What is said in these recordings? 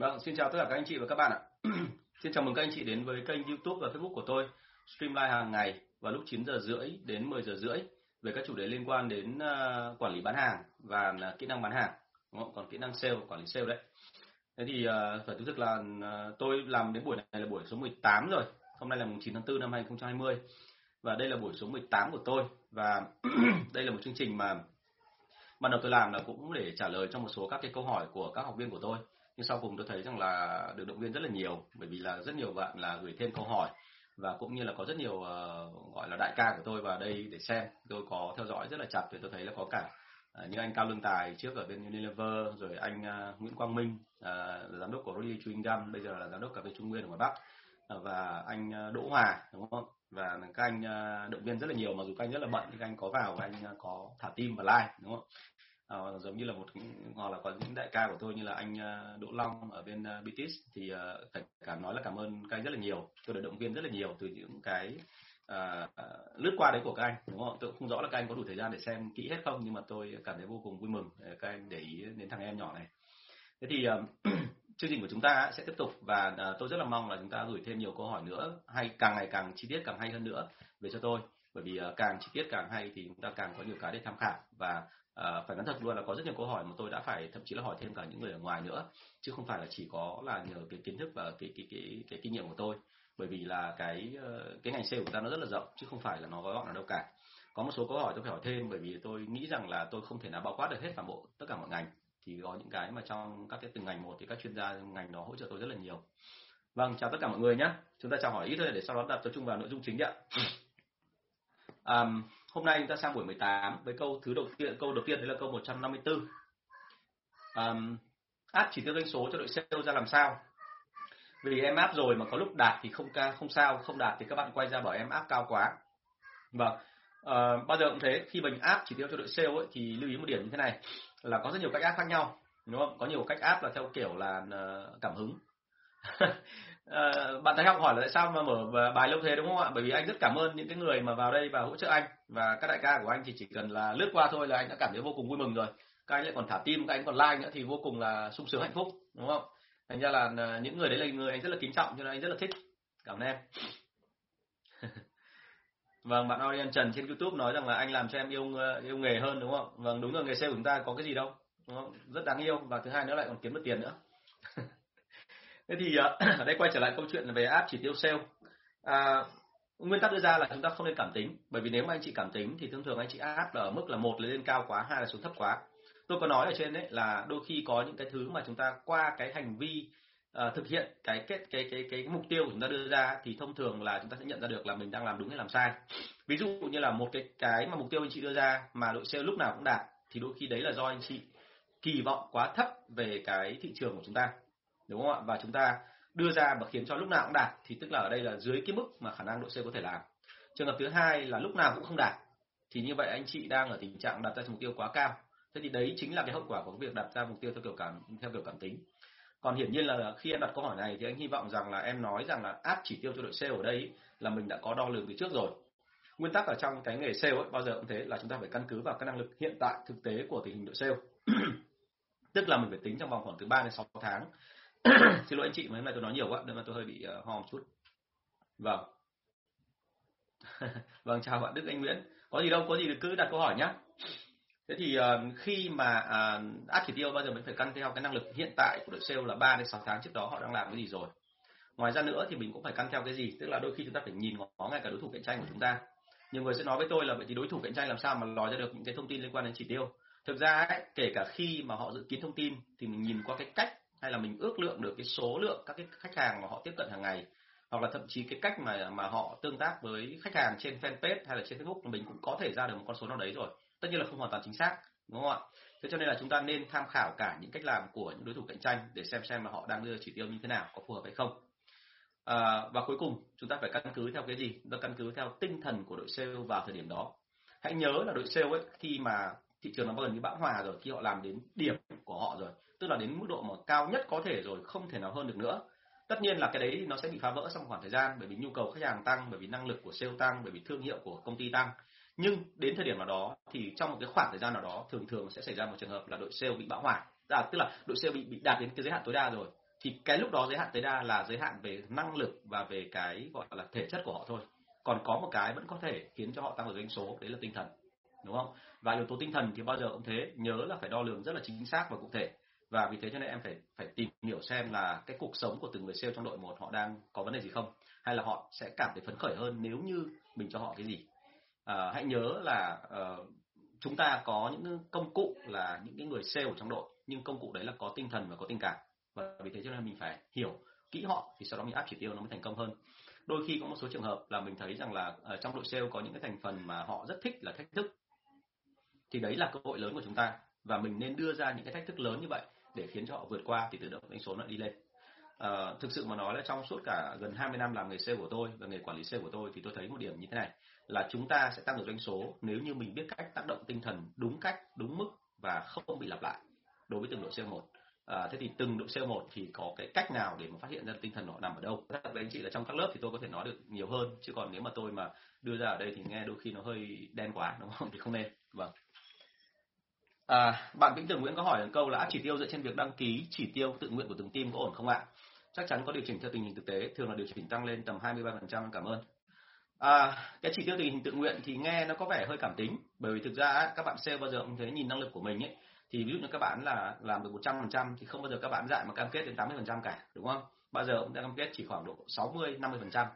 Vâng, xin chào tất cả các anh chị và các bạn ạ. xin chào mừng các anh chị đến với kênh YouTube và Facebook của tôi, stream live hàng ngày vào lúc 9 giờ rưỡi đến 10 giờ rưỡi về các chủ đề liên quan đến uh, quản lý bán hàng và ờ, kỹ năng bán hàng, đúng không? Còn kỹ năng sale, quản lý sale đấy. Thế thì uh, phải thú thực là uh, tôi làm đến buổi này là buổi số 18 rồi. Hôm nay là mùng 9 tháng 4 năm 2020 và đây là buổi số 18 của tôi và đây là một chương trình mà ban đầu tôi làm là cũng để trả lời cho một số các cái câu hỏi của các học viên của tôi nhưng sau cùng tôi thấy rằng là được động viên rất là nhiều bởi vì là rất nhiều bạn là gửi thêm câu hỏi và cũng như là có rất nhiều uh, gọi là đại ca của tôi vào đây để xem. Tôi có theo dõi rất là chặt thì tôi thấy là có cả ờ, uh, như anh Cao Lương Tài trước ở bên Unilever rồi anh uh, Nguyễn Quang Minh uh, giám đốc của Rolly Chewing Gum bây giờ là giám đốc cà phê Trung Nguyên ở ngoài Bắc uh, và anh Đỗ Hòa đúng không? Và các anh động viên rất là nhiều mà dù các anh rất là bận nhưng các anh có vào và anh có thả tim và like đúng không? À, giống như là một hoặc là có những đại ca của tôi như là anh ờ, Đỗ Long ở bên ờ, uh, BTS thì uh, phải cảm nói là cảm ơn các anh rất là nhiều. Tôi được động viên rất là nhiều từ những cái uh, uh, lướt qua đấy của các anh đúng không? Tôi không rõ là các anh có đủ thời gian để xem kỹ hết không nhưng mà tôi cảm thấy vô cùng vui mừng các anh để ý đến thằng em nhỏ này. Thế thì uh, chương trình của chúng ta sẽ tiếp tục và uh, tôi rất là mong là chúng ta gửi thêm nhiều câu hỏi nữa hay càng ngày càng chi tiết càng hay hơn nữa về cho tôi. Bởi vì uh, càng chi tiết càng hay thì chúng ta càng có nhiều cái để tham khảo và à, phải nói thật luôn là có rất nhiều câu hỏi mà tôi đã phải thậm chí là hỏi thêm cả những người ở ngoài nữa chứ không phải là chỉ có là nhờ cái kiến thức và cái cái cái cái kinh nghiệm của tôi. Bởi vì là cái ờ, cái ngành sale của ta nó rất là rộng chứ không phải là nó gói gọn ở đâu cả. Có một số câu hỏi tôi phải hỏi thêm bởi vì tôi nghĩ rằng là tôi không thể nào bao quát được hết toàn bộ tất cả mọi ngành. Thì có những cái mà trong các cái từng ngành một thì các chuyên gia ngành đó hỗ trợ tôi rất là nhiều. Vâng chào tất cả mọi người nhé chúng ta chào hỏi ít thôi để sau đó đặt tập trung vào nội dung chính ạ. Um, hôm nay chúng ta sang buổi 18 với câu thứ đầu tiên câu đầu tiên đấy là câu 154 um, áp chỉ tiêu doanh số cho đội sale ra làm sao? Vì em áp rồi mà có lúc đạt thì không ca không sao không đạt thì các bạn quay ra bảo em áp cao quá. Vâng uh, bao giờ cũng thế khi mình áp chỉ tiêu cho đội sale ấy, thì lưu ý một điểm như thế này là có rất nhiều cách áp khác nhau đúng không? Có nhiều cách áp là theo kiểu là uh, cảm hứng. Uh, bạn thấy học hỏi là tại sao mà mở bài lâu thế đúng không ạ? Bởi vì anh rất cảm ơn những cái người mà vào đây và hỗ trợ anh và các đại ca của anh thì chỉ cần là lướt qua thôi là anh đã cảm thấy vô cùng vui mừng rồi. Các anh lại còn thả tim, các anh còn like nữa thì vô cùng là sung sướng hạnh phúc, đúng không? Thành ra là à, những người đấy là người anh rất là kính trọng cho nên anh rất là thích. Cảm ơn em. vâng, bạn Orion Trần trên YouTube nói rằng là anh làm cho em yêu à, yêu nghề hơn đúng không? Vâng, đúng rồi nghề sale của chúng ta có cái gì đâu, đúng không? Rất đáng yêu và thứ hai nữa lại còn kiếm được tiền nữa. thế thì à, ở đây quay trở lại câu chuyện về áp chỉ tiêu sale à, nguyên tắc đưa ra là chúng ta không nên cảm tính. Bởi vì nếu mà anh chị cảm tính thì thông thường anh chị áp là ở mức là một lên cao quá hai là xuống thấp quá. Tôi có nói ở trên đấy là đôi khi có những cái thứ mà chúng ta qua cái hành vi uh, thực hiện cái kết cái, cái cái cái mục tiêu của chúng ta đưa ra thì thông thường là chúng ta sẽ nhận ra được là mình đang làm đúng hay làm sai. Ví dụ như là một cái cái mà mục tiêu anh chị đưa ra mà đội sale lúc nào cũng đạt thì đôi khi đấy là do anh chị kỳ vọng quá thấp về cái thị trường của chúng ta. Đúng không ạ? Và chúng ta đưa ra và khiến cho lúc nào cũng đạt, thì tức là ở đây là dưới cái mức mà khả năng đội C có thể làm. Trường hợp thứ hai là lúc nào cũng không đạt, thì như vậy anh chị đang ở tình trạng đặt ra mục tiêu quá cao. Thế thì đấy chính là cái hậu quả của việc đặt ra mục tiêu theo kiểu cảm, theo kiểu cảm tính. Còn hiển nhiên là khi em đặt câu hỏi này thì anh hy vọng rằng là em nói rằng là áp chỉ tiêu cho đội sale ở đây là mình đã có đo lường từ trước rồi. Nguyên tắc ở trong cái nghề sale ấy, bao giờ cũng thế, là chúng ta phải căn cứ vào cái năng lực hiện tại, thực tế của tình hình đội sale tức là mình phải tính trong vòng khoảng từ 3 đến 6 tháng. xin lỗi anh chị mà hôm nay tôi nói nhiều quá nên mà tôi hơi bị uh, ho một chút. Vâng. Vâng chào bạn Đức Anh Nguyễn. Có gì đâu có gì thì cứ đặt câu hỏi nhé thế thì uh, khi mà ờ, uh, áp chỉ tiêu bao giờ mình phải căn theo cái năng lực hiện tại của đội sale là 3 đến 6 tháng trước đó họ đang làm cái gì rồi? Ngoài ra nữa thì mình cũng phải căn theo cái gì? Tức là đôi khi chúng ta phải nhìn ngó ngay cả đối thủ cạnh tranh của chúng ta. Nhiều người sẽ nói với tôi là vậy thì đối thủ cạnh tranh làm sao mà lòi ra được những cái thông tin liên quan đến chỉ tiêu? Thực ra ấy, kể cả khi mà họ dự kiến thông tin thì mình nhìn qua cái cách hay là mình ước lượng được cái số lượng các cái khách hàng mà họ tiếp cận hàng ngày hoặc là thậm chí cái cách mà mà họ tương tác với khách hàng trên fanpage hay là trên Facebook mình cũng có thể ra được một con số nào đấy rồi. Tất nhiên là không hoàn toàn chính xác đúng không ạ? Thế cho nên là chúng ta nên tham khảo cả những cách làm của những đối thủ cạnh tranh để xem xem là họ đang đưa chỉ tiêu như thế nào có phù hợp hay không. À, và cuối cùng chúng ta phải căn cứ theo cái gì? Chúng ta căn cứ theo tinh thần của đội sale vào thời điểm đó. Hãy nhớ là đội sale ấy khi mà thị trường nó gần như bão hòa rồi khi họ làm đến điểm của họ rồi tức là đến mức độ mà cao nhất có thể rồi không thể nào hơn được nữa. Tất nhiên là cái đấy nó sẽ bị phá vỡ trong khoảng thời gian bởi vì nhu cầu khách hàng tăng bởi vì năng lực của sale tăng bởi vì thương hiệu của công ty tăng. Nhưng đến thời điểm nào đó thì trong một cái khoảng thời gian nào đó thường thường sẽ xảy ra một trường hợp là đội sale bị bão hòa. À, tức là đội sale bị bị đạt đến cái giới hạn tối đa rồi. Thì cái lúc đó giới hạn tối đa là giới hạn về năng lực và về cái gọi là thể chất của họ thôi. Còn có một cái vẫn có thể khiến cho họ tăng được doanh số đấy là tinh thần đúng không? Và yếu tố tinh thần thì bao giờ cũng thế nhớ là phải đo lường rất là chính xác và cụ thể và vì thế cho nên em phải phải tìm hiểu xem là cái cuộc sống của từng người sale trong đội một họ đang có vấn đề gì không? Hay là họ sẽ cảm thấy phấn khởi hơn nếu như mình cho họ cái gì? À, hãy nhớ là uh, chúng ta có những công cụ là những cái người sale ở trong đội nhưng công cụ đấy là có tinh thần và có tình cảm. Và vì thế cho nên mình phải hiểu kỹ họ thì sau đó mình áp chỉ tiêu nó mới thành công hơn. Đôi khi có một số trường hợp là mình thấy rằng là ở trong đội sale có những cái thành phần mà họ rất thích là thách thức thì đấy là cơ hội lớn của chúng ta. Và mình nên đưa ra những cái thách thức lớn như vậy để khiến cho họ vượt qua thì tự động doanh số nó đi lên. À, thực sự mà nói là trong suốt cả gần 20 năm làm nghề sale của tôi và nghề quản lý sale của tôi thì tôi thấy một điểm như thế này là chúng ta sẽ tăng được doanh số nếu như mình biết cách tác động tinh thần đúng cách đúng mức và không bị lặp lại đối với từng đội sale một. À, thế thì từng đội sale một thì có cái cách nào để mà phát hiện ra tinh thần họ nằm ở đâu? Với anh chị là trong các lớp thì tôi có thể nói được nhiều hơn chứ còn nếu mà tôi mà đưa ra ở đây thì nghe đôi khi nó hơi đen quá đúng không? Thì không nên. Vâng. À, bạn Vĩnh Tường Nguyễn có hỏi một câu là áp chỉ tiêu dựa trên việc đăng ký chỉ tiêu tự nguyện của từng team có ổn không ạ? Chắc chắn có điều chỉnh theo tình hình thực tế, thường là điều chỉnh tăng lên tầm 23%. Cảm ơn. À, cái chỉ tiêu tình hình tự nguyện thì nghe nó có vẻ hơi cảm tính, bởi vì thực ra các bạn sale bao giờ cũng thấy nhìn năng lực của mình ấy, thì ví dụ như các bạn là làm được 100% thì không bao giờ các bạn dạy mà cam kết đến 80% cả, đúng không? Bao giờ cũng đã cam kết chỉ khoảng độ 60 50%.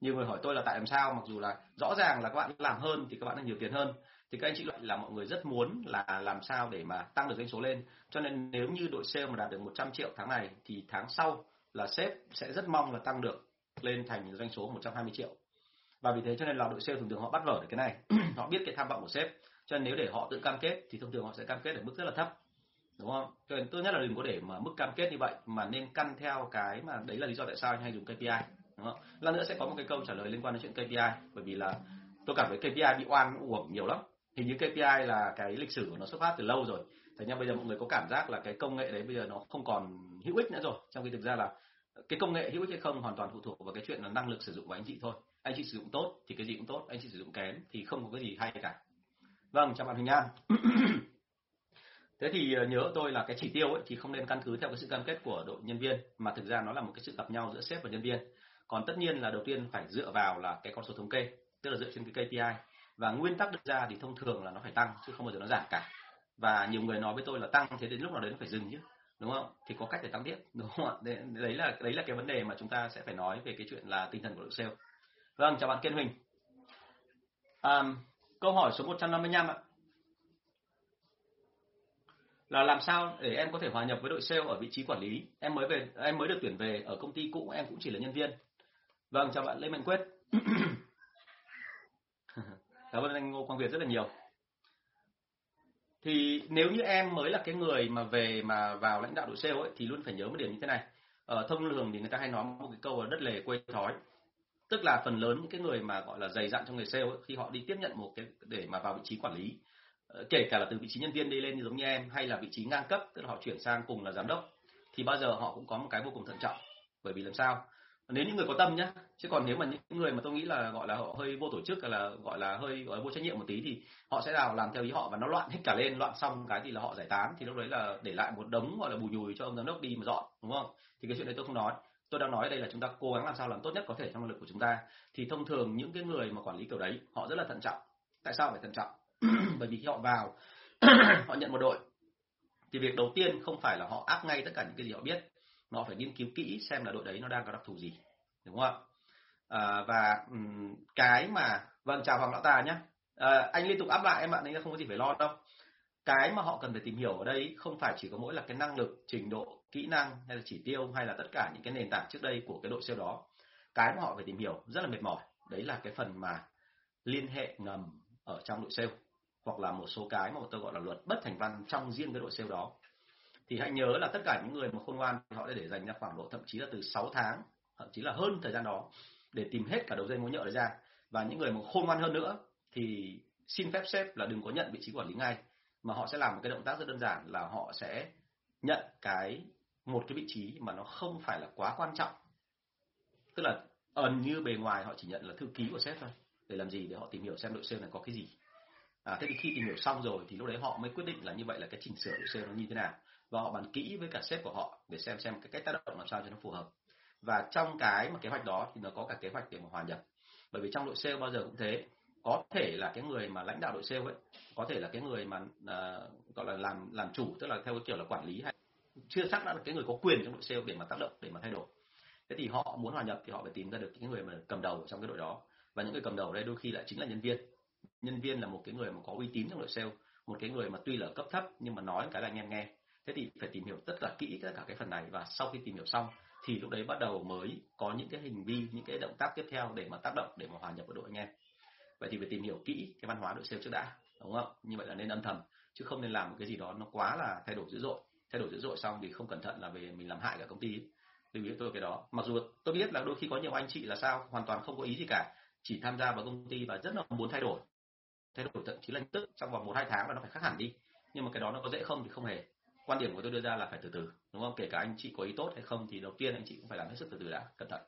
Nhiều người hỏi tôi là tại làm sao mặc dù là rõ ràng là các bạn làm hơn thì các bạn được nhiều tiền hơn thì các anh chị là mọi người rất muốn là làm sao để mà tăng được doanh số lên. Cho nên nếu như đội sale mà đạt được 100 triệu tháng này, thì tháng sau là sếp sẽ rất mong là tăng được lên thành doanh số 120 triệu. Và vì thế cho nên là đội sale thường thường họ bắt vở được cái này. Họ biết cái tham vọng của sếp. Cho nên nếu để họ tự cam kết, thì thông thường họ sẽ cam kết ở mức rất là thấp. Đúng không? Cho nên tốt nhất là đừng có để mà mức cam kết như vậy, mà nên căn theo cái mà đấy là lý do tại sao anh hay dùng KPI đúng không? Lần nữa sẽ có một cái câu trả lời liên quan đến chuyện KPI bởi vì là tôi cảm thấy KPI bị oan, uổng nhiều lắm hình như KPI là cái lịch sử của nó xuất phát từ lâu rồi. Thế nhưng bây giờ mọi người có cảm giác là cái công nghệ đấy bây giờ nó không còn hữu ích nữa rồi. Trong khi thực ra là cái công nghệ hữu ích hay không hoàn toàn phụ thuộc vào cái chuyện là năng lực sử dụng của anh chị thôi. Anh chị sử dụng tốt thì cái gì cũng tốt, anh chị sử dụng kém thì không có cái gì hay cả. Vâng chào bạn Huỳnh An. Thế thì ờ, nhớ tôi là cái chỉ tiêu ấy thì không nên căn cứ theo cái sự cam kết của đội nhân viên, mà thực ra nó là một cái sự gặp nhau giữa sếp và nhân viên. Còn tất nhiên là đầu tiên phải dựa vào là cái con số thống kê, tức là dựa trên cái KPI và nguyên tắc được ra thì thông thường là nó phải tăng chứ không bao giờ nó giảm cả. Và nhiều người nói với tôi là tăng thế đến lúc nào đấy nó phải dừng chứ đúng không? Thì có cách để tăng tiếp đúng không ạ? Đấy, đấy là đấy là cái vấn đề mà chúng ta sẽ phải nói về cái chuyện là tinh thần của đội sale. Vâng chào bạn kiên huỳnh. À, câu hỏi số 155 ạ. Là làm sao để em có thể hòa nhập với đội sale ở vị trí quản lý? Em mới về em mới được tuyển về ở công ty cũ em cũng chỉ là nhân viên. Vâng chào bạn lê mạnh quyết. cảm ơn anh Ngô Quang Việt rất là nhiều. Thì nếu như em mới là cái người mà về mà vào lãnh đạo đội sale ấy thì luôn phải nhớ một điểm như thế này. Ở thông thường thì người ta hay nói một cái câu là đất lề quê thói. Tức là phần lớn những cái người mà gọi là dày dặn trong nghề sale ấy, khi họ đi tiếp nhận một cái để mà vào vị trí quản lý ờ, kể cả là từ vị trí nhân viên đi lên như giống như em hay là vị trí ngang cấp tức là họ chuyển sang cùng là giám đốc thì bao giờ họ cũng có một cái vô cùng thận trọng. Bởi vì làm sao? Nếu những người có tâm nhá, chứ còn nếu mà những người mà tôi nghĩ là, gọi là, họ hơi vô tổ chức là, gọi là, hơi, gọi là, vô trách nhiệm một tí thì họ sẽ nào làm theo ý họ và nó loạn hết cả lên, loạn xong cái thì là họ giải tán. Thì lúc đấy là để lại một đống, gọi là, bù nhùi cho ông giám đốc đi mà dọn, đúng không? Thì cái chuyện đấy tôi không nói. Tôi đang nói đây là chúng ta cố gắng làm sao làm tốt nhất có thể trong năng lực của chúng ta. Thì thông thường những cái người mà quản lý kiểu đấy, họ rất là thận trọng. Tại sao phải thận trọng? Bởi vì khi họ vào, họ nhận một đội, thì việc đầu tiên không phải là họ áp ngay tất cả những cái gì họ biết nó phải nghiên cứu kỹ xem là đội đấy nó đang có đặc thù gì đúng không ạ? À, và um, cái mà vâng chào hoàng lão tà nhé à, anh liên tục áp lại em ạ nên không có gì phải lo đâu. Cái mà họ cần phải tìm hiểu ở đây không phải chỉ có mỗi là cái năng lực trình độ kỹ năng hay là chỉ tiêu hay là tất cả những cái nền tảng trước đây của cái đội sale đó. Cái mà họ phải tìm hiểu rất là mệt mỏi. Đấy là cái phần mà liên hệ ngầm ở trong đội sale hoặc là một số cái mà tôi gọi là luật bất thành văn trong riêng cái đội sale đó thì hãy nhớ là tất cả những người mà khôn ngoan họ đã để dành ra khoảng độ thậm chí là từ 6 tháng, thậm chí là hơn thời gian đó để tìm hết cả đầu dây mối nhợ đấy ra. Và những người mà khôn ngoan hơn nữa thì xin phép sếp là đừng có nhận vị trí quản lý ngay, mà họ sẽ làm một cái động tác rất đơn giản là họ sẽ nhận cái một cái vị trí mà nó không phải là quá quan trọng. Tức là ẩn như bề ngoài họ chỉ nhận là thư ký của sếp thôi, để làm gì? Để họ tìm hiểu xem đội sale này có cái gì à, thế thì khi tìm hiểu xong rồi thì lúc đấy họ mới quyết định là như vậy là cái chỉnh sửa đội sơ nó như thế nào. Và họ bàn kỹ với cả sếp của họ để xem xem cái cách tác động làm sao cho nó phù hợp. Và trong cái mà kế hoạch đó thì nó có cả kế hoạch để mà hòa nhập. Bởi vì trong đội sale bao giờ cũng thế. Có thể là cái người mà lãnh đạo đội sale ấy có thể là cái người mà uh, gọi là làm làm chủ tức là theo cái kiểu là quản lý hay chưa chắc đã là cái người có quyền trong đội sale để mà tác động để mà thay đổi. Thế thì họ muốn hòa nhập thì họ phải tìm ra được những người mà cầm đầu trong cái đội đó. Và những người cầm đầu đây đôi khi lại chính là nhân viên nhân viên là một cái người mà có uy tín trong đội sale, một cái người mà tuy là cấp thấp nhưng mà nói cái là anh em nghe. Thế thì phải tìm hiểu tất cả kỹ tất cả cái phần này và sau khi tìm hiểu xong thì lúc đấy bắt đầu mới có những cái hành vi, những cái động tác tiếp theo để mà tác động để mà hòa nhập với đội anh em. Vậy thì phải tìm hiểu kỹ cái văn hóa đội sale trước đã, đúng không? Như vậy là nên âm thầm, chứ không nên làm một cái gì đó nó quá là thay đổi dữ dội. Thay đổi dữ dội xong thì không cẩn thận là về mình làm hại cả công ty. Ấy. lưu ý tôi cái đó. Mặc dù tôi biết là đôi khi có nhiều anh chị là sao, hoàn toàn không có ý gì cả, chỉ tham gia vào công ty và rất là muốn thay đổi thay đổi thậm chí là tức trong vòng một hai tháng là nó phải khác hẳn đi. Nhưng mà cái đó nó có dễ không thì không hề. Quan điểm của tôi đưa ra là phải từ từ đúng không? Kể cả anh chị có ý tốt hay không thì đầu tiên anh chị cũng phải làm hết sức từ từ đã cẩn thận.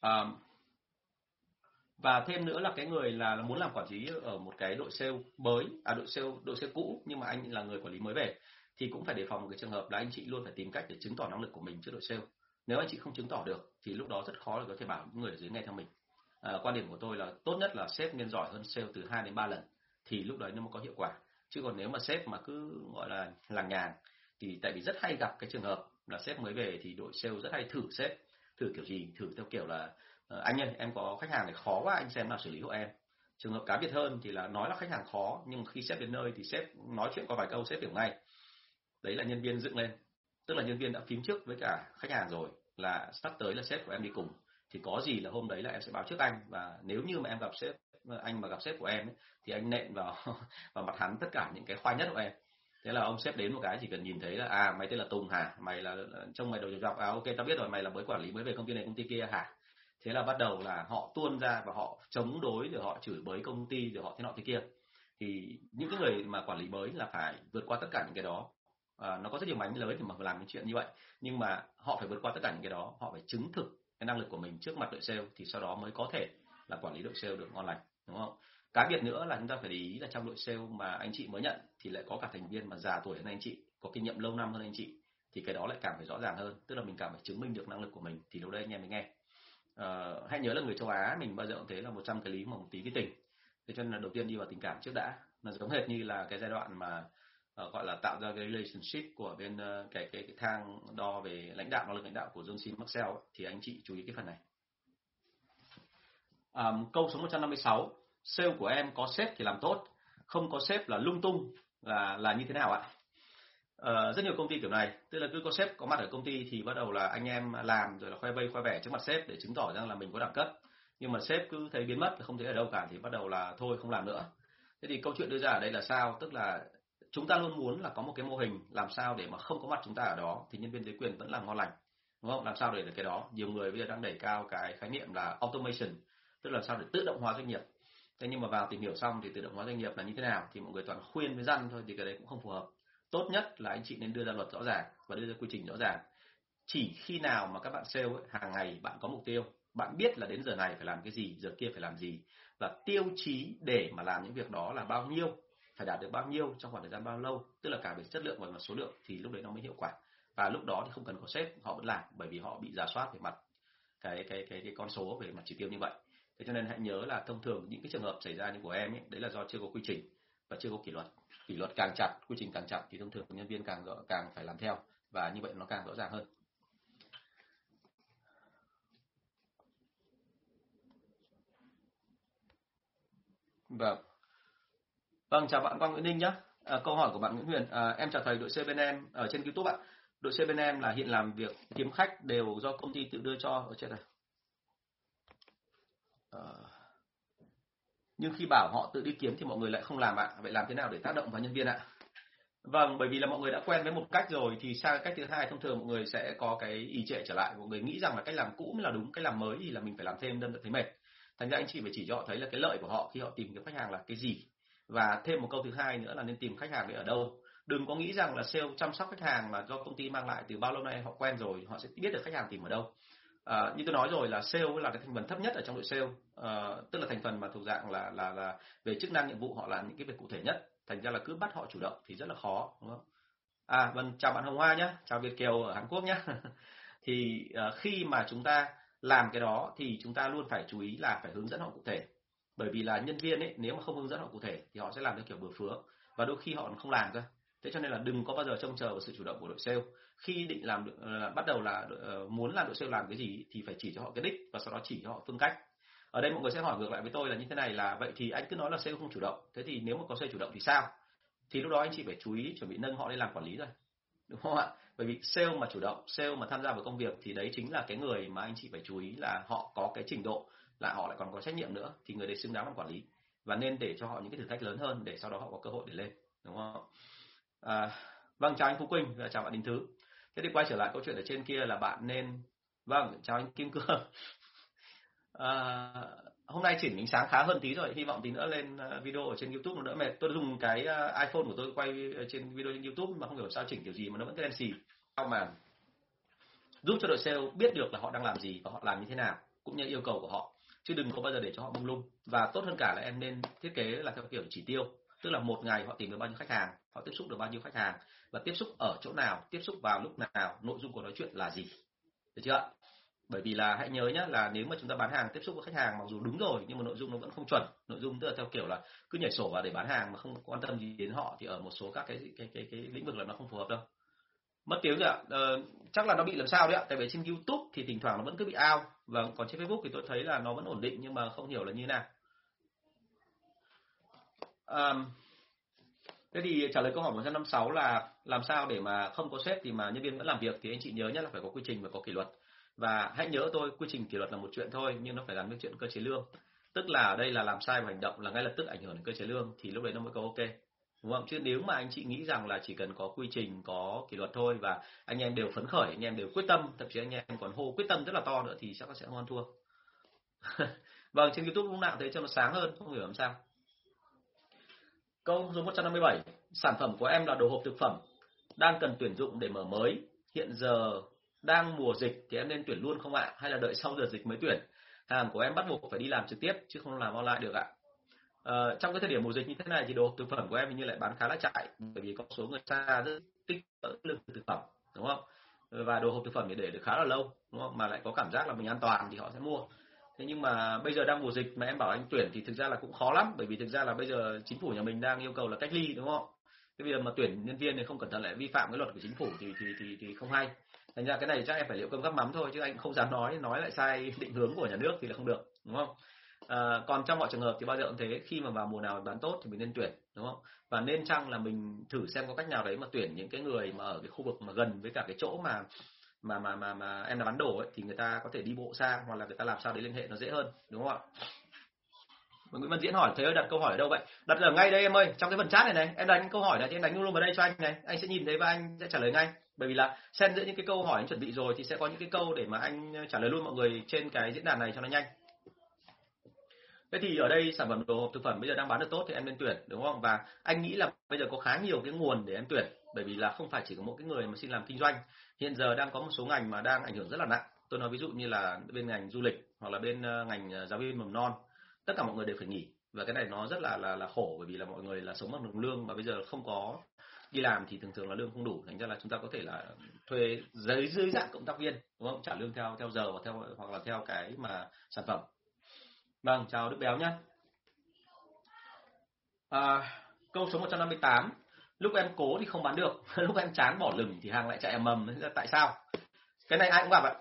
À, và thêm nữa là cái người là muốn làm quản lý ở một cái đội sale mới à đội sale đội sale cũ nhưng mà anh là người quản lý mới về thì cũng phải đề phòng một cái trường hợp là anh chị luôn phải tìm cách để chứng tỏ năng lực của mình trước đội sale. Nếu anh chị không chứng tỏ được thì lúc đó rất khó để có thể bảo những người ở dưới nghe theo mình à, quan điểm của tôi là tốt nhất là sếp nên giỏi hơn sale từ 2 đến 3 lần thì lúc đấy nó mới có hiệu quả. Chứ còn nếu mà sếp mà cứ gọi là làng nhàng thì tại vì rất hay gặp cái trường hợp là sếp mới về thì đội sale rất hay thử sếp thử kiểu gì thử theo kiểu là ờ, anh ơi em có khách hàng này khó quá anh xem nào xử lý hộ em. Trường hợp cá biệt hơn thì là nói là khách hàng khó nhưng khi sếp đến nơi thì sếp nói chuyện qua vài câu sếp hiểu ngay. Đấy là nhân viên dựng lên. Tức là nhân viên đã phím trước với cả khách hàng rồi là sắp tới là sếp của em đi cùng thì có gì là hôm đấy là em sẽ báo trước anh. Và nếu như mà em gặp sếp anh mà gặp sếp của em ấy, thì anh nện vào vào mặt hắn tất cả những cái khoai nhất của em. Thế là ông sếp đến một cái chỉ cần nhìn thấy là à mày tên là Tùng hả? Mày là trông mày đầu dọc à ok tao biết rồi mày là mới quản lý mới về công ty này công ty kia hả? Thế là bắt đầu là họ tuôn ra và họ chống đối rồi họ chửi bới công ty rồi họ thế nọ thế kia. Thì những cái người mà quản lý mới là phải vượt qua tất cả những cái đó. À, nó có rất nhiều mánh lớn để mà làm cái chuyện như vậy. Nhưng mà họ phải vượt qua tất cả những cái đó họ phải chứng thực cái năng lực của mình trước mặt đội sale thì sau đó mới có thể là quản lý đội sale được ngon lành đúng không? Cá biệt nữa là chúng ta phải để ý là trong đội sale mà anh chị mới nhận thì lại có cả thành viên mà già tuổi hơn anh chị có kinh nghiệm lâu năm hơn anh chị thì cái đó lại càng phải rõ ràng hơn. Tức là mình càng phải chứng minh được năng lực của mình thì lúc đấy anh em mới nghe. À, hãy nhớ là người châu Á mình bao giờ cũng thế là 100 cái lý mà một tí cái tình. Thế cho nên là đầu tiên đi vào tình cảm trước đã. Là giống hệt như là cái giai đoạn mà uh, gọi là tạo ra cái relationship của bên uh, cái, cái cái thang đo về lãnh đạo năng lực lãnh đạo của John C. Maxwell ấy, thì anh chị chú ý cái phần này. Um, câu số 156 sale của em có sếp thì làm tốt không có sếp là lung tung là là như thế nào ạ? Uh, rất nhiều công ty kiểu này tức là cứ có sếp có mặt ở công ty thì bắt đầu là anh em làm rồi là khoe vây khoe vẻ trước mặt sếp để chứng tỏ rằng là mình có đẳng cấp. Nhưng mà sếp cứ thấy biến mất không thấy ở đâu cả thì bắt đầu là thôi không làm nữa. Thế thì câu chuyện đưa ra ở đây là sao? Tức là chúng ta luôn muốn là có một cái mô hình làm sao để mà không có mặt chúng ta ở đó thì nhân viên dưới quyền vẫn làm ngon lành đúng không? Làm sao để được cái đó? Nhiều người bây giờ đang đẩy cao cái khái niệm là automation tức là sao để tự động hóa doanh nghiệp. Thế nhưng mà vào tìm hiểu xong thì tự động hóa doanh nghiệp là như thế nào thì mọi người toàn khuyên với răn thôi thì cái đấy cũng không phù hợp. Tốt nhất là anh chị nên đưa ra luật rõ ràng và đưa ra quy trình rõ ràng. Chỉ khi nào mà các bạn sale ấy, hàng ngày bạn có mục tiêu bạn biết là đến giờ này phải làm cái gì giờ kia phải làm gì và tiêu chí để mà làm những việc đó là bao nhiêu phải đạt được bao nhiêu trong khoảng thời gian bao lâu tức là cả về chất lượng và mặt số lượng thì lúc đấy nó mới hiệu quả. Và lúc đó thì không cần có sếp họ vẫn làm bởi vì họ bị giả soát về mặt cái cái cái cái con số về mặt chỉ tiêu như vậy. Thế cho nên hãy nhớ là thông thường những cái trường hợp xảy ra như của em ấy đấy là do chưa có quy trình và chưa có kỷ luật. Kỷ luật càng chặt quy trình càng chặt thì thông thường nhân viên càng rõ, càng phải làm theo và như vậy nó càng rõ ràng hơn. Vâng vâng chào bạn quang nguyễn ninh nhé à, câu hỏi của bạn nguyễn huyền. À, em chào thầy đội c bên em ở trên youtube ạ. Đội c bên em là hiện làm việc kiếm khách đều do công ty tự đưa cho. Ở trên này. À, nhưng khi bảo họ tự đi kiếm thì mọi người lại không làm ạ. Vậy làm thế nào để tác động vào nhân viên ạ? Vâng bởi vì là mọi người đã quen với một cách rồi thì sang cách thứ hai thông thường mọi người sẽ có cái ý trệ trở lại. Mọi người nghĩ rằng là cách làm cũ mới là đúng cách làm mới thì là mình phải làm thêm đâm thấy mệt. Thành ra anh chị phải chỉ cho họ thấy là cái lợi của họ khi họ tìm kiếm khách hàng là cái gì và thêm một câu thứ hai nữa là nên tìm khách hàng để ở đâu. Đừng có nghĩ rằng là sale chăm sóc khách hàng mà do công ty mang lại từ bao lâu nay họ quen rồi họ sẽ biết được khách hàng tìm ở đâu. À, như tôi nói rồi là sale là cái thành phần thấp nhất ở trong đội sale. À, tức là thành phần mà thuộc dạng là là là về chức năng nhiệm vụ họ là những cái việc cụ thể nhất. Thành ra là cứ bắt họ chủ động thì rất là khó đúng không? À vâng chào bạn hồng hoa nhé chào việt kiều ở hàn quốc nhé thì à, khi mà chúng ta làm cái đó thì chúng ta luôn phải chú ý là phải hướng dẫn họ cụ thể bởi vì là nhân viên ấy nếu mà không hướng dẫn họ cụ thể thì họ sẽ làm theo kiểu bừa phứa. Và đôi khi họ không làm cơ. Thế cho nên là đừng có bao giờ trông chờ vào sự chủ động của đội sale. Khi định làm uh, bắt đầu là uh, muốn làm đội sale làm cái gì thì phải chỉ cho họ cái đích và sau đó chỉ cho họ phương cách. Ở đây mọi người sẽ hỏi ngược lại với tôi là như thế này là vậy thì anh cứ nói là sale không chủ động. Thế thì nếu mà có sale chủ động thì sao? Thì lúc đó anh chị phải chú ý chuẩn bị nâng họ lên làm quản lý rồi đúng không ạ? Bởi vì sale mà chủ động sale mà tham gia vào công việc thì đấy chính là cái người mà anh chị phải chú ý là họ có cái trình độ là họ lại còn có trách nhiệm nữa thì người đấy xứng đáng làm quản lý. Và nên để cho họ những cái thử thách lớn hơn để sau đó họ có cơ hội để lên đúng không? À, vâng chào anh Phú Quỳnh và chào bạn Đình Thứ. Thế thì quay trở lại câu chuyện ở trên kia là bạn nên vâng chào anh Kim Cương. À, hôm nay chỉnh ánh sáng khá hơn tí rồi hy vọng tí nữa lên à, video ở trên youtube nó đỡ mệt. Tôi dùng cái à, iphone của tôi quay trên video trên youtube mà không hiểu sao chỉnh kiểu gì mà nó vẫn đen xì. Sao mà giúp cho đội sale biết được là họ đang làm gì và họ làm như thế nào cũng như yêu cầu của họ chứ đừng có bao giờ để cho họ mông lung. Và tốt hơn cả là em nên thiết kế là theo kiểu chỉ tiêu. Tức là một ngày họ tìm được bao nhiêu khách hàng, họ tiếp xúc được bao nhiêu khách hàng, và tiếp xúc ở chỗ nào, tiếp xúc vào lúc nào, nội dung của nói chuyện là gì. Được chưa bởi vì là hãy nhớ nhé là nếu mà chúng ta bán hàng, tiếp xúc với khách hàng mặc dù đúng rồi, nhưng mà nội dung nó vẫn không chuẩn. Nội dung tức là theo kiểu là cứ nhảy sổ vào để bán hàng mà không quan tâm gì đến họ thì ở một số các cái cái cái cái lĩnh vực là nó không phù hợp đâu mất tiếng rồi ạ. Ờ, chắc là nó bị làm sao đấy ạ. Tại vì trên youtube thì thỉnh thoảng nó vẫn cứ bị ao và vâng, còn trên facebook thì tôi thấy là nó vẫn ổn định nhưng mà không hiểu là như thế nào. À, thế thì trả lời câu hỏi 156 là làm sao để mà không có sếp thì mà nhân viên vẫn làm việc thì anh chị nhớ nhé là phải có quy trình và có kỷ luật. Và hãy nhớ tôi quy trình kỷ luật là một chuyện thôi nhưng nó phải gắn với chuyện cơ chế lương. Tức là ở đây là làm sai và hành động là ngay lập tức ảnh hưởng đến cơ chế lương thì lúc đấy nó mới có ok đúng không? Chứ nếu mà anh chị nghĩ rằng là chỉ cần có quy trình, có kỷ luật thôi và anh em đều phấn khởi, anh em đều quyết tâm, thậm chí anh em còn hô quyết tâm rất là to nữa thì chắc sẽ không thua. Vâng trên youtube lúc nào thấy cho nó sáng hơn, không hiểu làm sao. Câu số 157 sản phẩm của em là đồ hộp thực phẩm, đang cần tuyển dụng để mở mới. Hiện giờ đang mùa dịch thì em nên tuyển luôn không ạ? Hay là đợi sau giờ dịch mới tuyển? Hàng của em bắt buộc phải đi làm trực tiếp, chứ không làm online được ạ. Ờ, trong cái thời điểm mùa dịch như thế này thì đồ thực phẩm của em hình như lại bán khá là chạy, bởi vì có số người xa rất tích lương thực phẩm, đúng không? Và đồ hộp thực phẩm thì để được khá là lâu, đúng không? Mà lại có cảm giác là mình an toàn thì họ sẽ mua. Thế nhưng mà bây giờ đang mùa dịch mà em bảo anh tuyển thì thực ra là cũng khó lắm, bởi vì thực ra là bây giờ chính phủ nhà mình đang yêu cầu là cách ly, đúng không? Cái việc mà tuyển nhân viên thì không cẩn thận lại vi phạm cái luật của chính phủ thì thì thì thì không hay. Thành ra cái này chắc em phải liệu cơm gắp mắm thôi, chứ anh không dám nói nói lại sai định hướng của nhà nước thì là không được, đúng không? À, còn trong mọi trường hợp thì bao giờ cũng thế khi mà vào mùa nào bán tốt thì mình nên tuyển đúng không? Và nên chăng là mình thử xem có cách nào đấy mà tuyển những cái người mà ở cái khu vực mà gần với cả cái chỗ mà mà mà mà, mà em là bán đồ ấy thì người ta có thể đi bộ xa hoặc là người ta làm sao để liên hệ nó dễ hơn đúng không ạ? Nguyễn Văn Diễn hỏi thế ơi đặt câu hỏi ở đâu vậy? Đặt ở ngay đây em ơi, trong cái phần chat này này, em đánh câu hỏi này thì em đánh luôn vào đây cho anh này, anh sẽ nhìn thấy và anh sẽ trả lời ngay. Bởi vì là xen giữa những cái câu hỏi anh chuẩn bị rồi thì sẽ có những cái câu để mà anh trả lời luôn mọi người trên cái diễn đàn này cho nó nhanh thế thì ở đây sản phẩm đồ hộp thực phẩm bây giờ đang bán được tốt thì em nên tuyển, đúng không? Và anh nghĩ là bây giờ có khá nhiều cái nguồn để em tuyển, bởi vì là không phải chỉ có một cái người mà xin làm kinh doanh. Hiện giờ đang có một số ngành mà đang ảnh hưởng rất là nặng. Tôi nói ví dụ như là bên ngành du lịch hoặc là bên ờ, ngành ờ, giáo viên mầm non, tất cả mọi người đều phải nghỉ. Và cái này nó rất là là là khổ, bởi vì là mọi người là sống bằng đồng lương mà bây giờ không có đi làm thì thường thường là lương không đủ. Thành ra là chúng ta có thể là thuê dưới dưới dạng cộng tác viên, đúng không? Trả lương theo theo giờ và theo, hoặc là theo cái mà sản phẩm vâng chào đức béo nhé. À, câu số 158 lúc em cố thì không bán được lúc em chán bỏ lửng thì hàng lại chạy ầm ầm. Tại sao? Cái này ai cũng gặp ạ.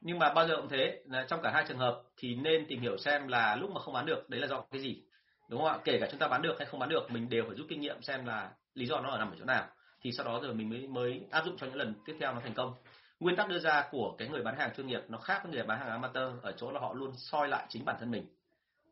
Nhưng mà bao giờ cũng thế trong cả hai trường hợp thì nên tìm hiểu xem là lúc mà không bán được đấy là do cái gì? Đúng không ạ? Kể cả chúng ta bán được hay không bán được mình đều phải rút kinh nghiệm xem là lý do nó ở nằm ở chỗ nào. Thì sau đó rồi mình mới mới áp dụng cho những lần tiếp theo nó thành công. Nguyên tắc đưa ra của cái người bán hàng chuyên nghiệp nó khác với người bán hàng amateur ở chỗ là họ luôn soi lại chính bản thân mình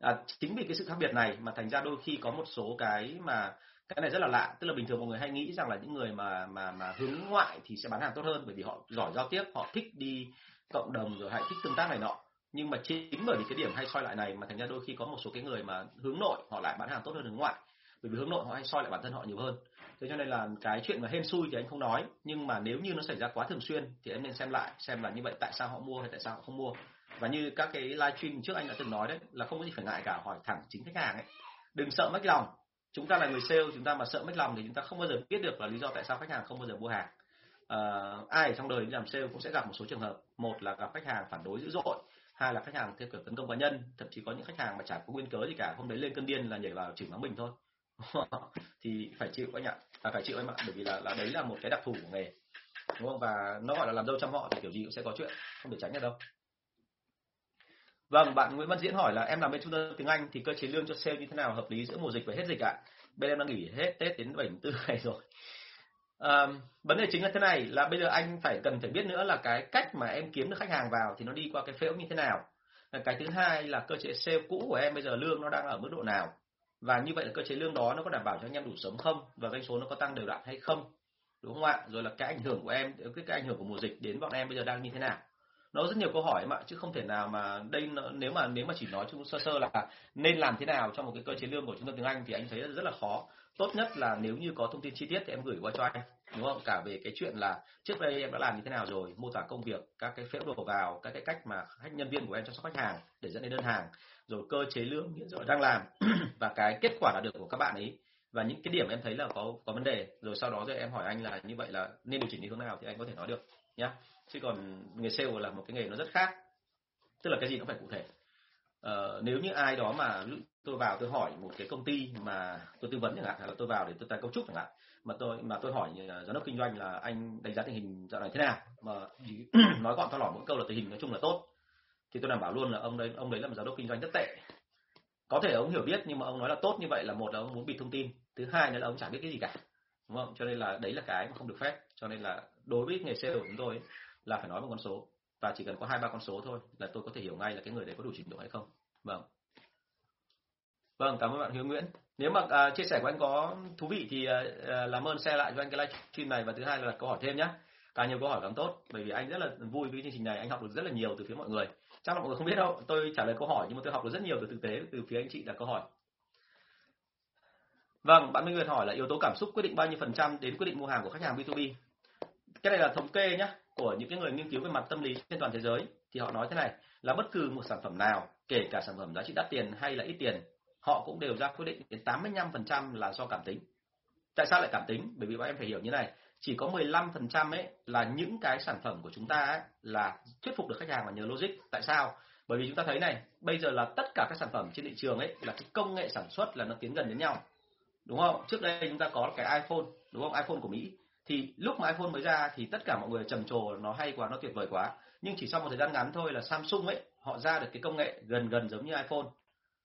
à, chính vì cái sự khác biệt này mà thành ra đôi khi có một số cái mà cái này rất là lạ. Tức là bình thường mọi người hay nghĩ rằng là những người mà mà mà hướng ngoại thì sẽ bán hàng tốt hơn bởi vì họ giỏi giao tiếp họ thích đi cộng đồng rồi hay thích tương tác này nọ. Nhưng mà chính bởi vì cái điểm hay soi lại này mà thành ra đôi khi có một số cái người mà hướng nội họ lại bán hàng tốt hơn hướng ngoại. Bởi vì hướng nội họ hay soi lại bản thân họ nhiều hơn. Thế cho nên là cái chuyện mà hên xui thì anh không nói. Nhưng mà nếu như nó xảy ra quá thường xuyên thì em nên xem lại xem là như vậy tại sao họ mua hay tại sao họ không mua và như các cái livestream trước anh đã từng nói đấy là không có gì phải ngại cả hỏi thẳng chính khách hàng ấy. Đừng sợ mất lòng. Chúng ta là người sale chúng ta mà sợ mất lòng thì chúng ta không bao giờ biết được là lý do tại sao khách hàng không bao giờ mua hàng. À, ai ở trong đời đi làm sale cũng sẽ gặp một số trường hợp. Một là gặp khách hàng phản đối dữ dội hai là khách hàng theo kiểu tấn công cá nhân. Thậm chí có những khách hàng mà chẳng có nguyên cớ gì cả hôm đấy lên cơn điên là nhảy vào chửi mắng mình thôi. Thì phải chịu anh ạ. À, phải chịu anh ạ bởi vì là là đấy là một cái đặc thù của nghề. Đúng không? Và nó gọi là làm dâu trăm họ thì kiểu gì cũng sẽ có chuyện không thể tránh được đâu vâng bạn Nguyễn Văn Diễn hỏi là em làm bên trung tâm tiếng Anh thì cơ chế lương cho sale như thế nào hợp lý giữa mùa dịch và hết dịch ạ? Bên em đang nghỉ hết Tết đến 74 ngày rồi. À, vấn đề chính là thế này là bây giờ anh phải cần phải biết nữa là cái cách mà em kiếm được khách hàng vào thì nó đi qua cái phễu như thế nào. Cái thứ hai là cơ chế sale cũ của em bây giờ lương nó đang ở mức độ nào? Và như vậy là cơ chế lương đó nó có đảm bảo cho anh em đủ sống không? Và doanh số nó có tăng đều đặn hay không? Đúng không ạ? Rồi là cái ảnh hưởng của em cái, cái ảnh hưởng của mùa dịch đến bọn em bây giờ đang như thế nào? Nó rất nhiều câu hỏi mà, chứ không thể nào mà đây nếu mà nếu mà chỉ nói chung sơ sơ là nên làm thế nào trong một cái cơ chế lương của trung tâm tiếng Anh thì anh thấy rất là khó. Tốt nhất là nếu như có thông tin chi tiết thì em gửi qua cho anh, đúng không? Cả về cái chuyện là trước đây em đã làm như thế nào rồi, mô tả công việc, các cái phễu đồ vào, các cái cách mà khách, nhân viên của em chăm sóc khách hàng để dẫn đến đơn hàng, rồi cơ chế lương hiện giờ đang làm và cái kết quả đạt được của các bạn ấy. Và những cái điểm em thấy là có có vấn đề, rồi sau đó rồi em hỏi anh là như vậy là nên điều chỉnh như thế nào thì anh có thể nói được nhá. Chứ còn nghề sale là một cái nghề nó rất khác. Tức là cái gì nó phải cụ thể. Ờ, nếu như ai đó mà tôi vào tôi hỏi một cái công ty mà tôi tư vấn chẳng hạn hay là tôi vào để tôi tái cấu trúc chẳng hạn mà tôi mà tôi hỏi giám đốc kinh doanh là anh đánh giá tình hình dạo này thế nào? Mà nói gọn to lỏn mỗi câu là tình hình nói chung là tốt. Thì tôi đảm bảo luôn là ông đấy ông đấy là một giám đốc kinh doanh rất tệ. Có thể ông hiểu biết nhưng mà ông nói là tốt như vậy là một là ông muốn bịt thông tin. Thứ hai nữa là ông chẳng biết cái gì cả đúng không? Cho nên là đấy là cái mà không được phép. Cho nên là đối với nghề sale của chúng tôi là phải nói một con số. Và chỉ cần có hai ba con số thôi là tôi có thể hiểu ngay là cái người đấy có đủ trình độ hay không. Vâng. Vâng cảm ơn bạn Hiếu Nguyễn. Nếu mà à, chia sẻ của anh có thú vị thì à, à làm ơn share lại cho anh cái livestream này. Và thứ hai là đặt câu hỏi thêm nhé càng nhiều câu hỏi càng tốt bởi vì anh rất là vui với chương trình này. Anh học được rất là nhiều từ phía mọi người. Chắc là mọi người không biết đâu. Tôi trả lời câu hỏi nhưng mà tôi học được rất nhiều từ thực tế từ phía anh chị đặt câu hỏi vâng bạn Minh Nguyệt hỏi là yếu tố cảm xúc quyết định bao nhiêu phần trăm đến quyết định mua hàng của khách hàng B2B cái này là thống kê nhé của những cái người nghiên cứu về mặt tâm lý trên toàn thế giới. Thì họ nói thế này, là bất cứ một sản phẩm nào, kể cả sản phẩm giá trị đắt tiền hay là ít tiền, họ cũng đều ra quyết định đến 85% là do cảm tính. Tại sao lại cảm tính? Bởi vì bọn em phải hiểu như này, chỉ có 15% ấy là những cái sản phẩm của chúng ta ấy là thuyết phục được khách hàng và nhờ logic. Tại sao? Bởi vì chúng ta thấy này, bây giờ là tất cả các sản phẩm trên thị trường ấy là cái công nghệ sản xuất là nó tiến gần đến nhau đúng không? Trước đây chúng ta có cái iPhone, đúng không? iPhone của Mỹ. Thì lúc mà iPhone mới ra thì tất cả mọi người trầm trồ nó hay quá, nó tuyệt vời quá. Nhưng chỉ sau một thời gian ngắn thôi là Samsung ấy, họ ra được cái công nghệ gần gần giống như iPhone.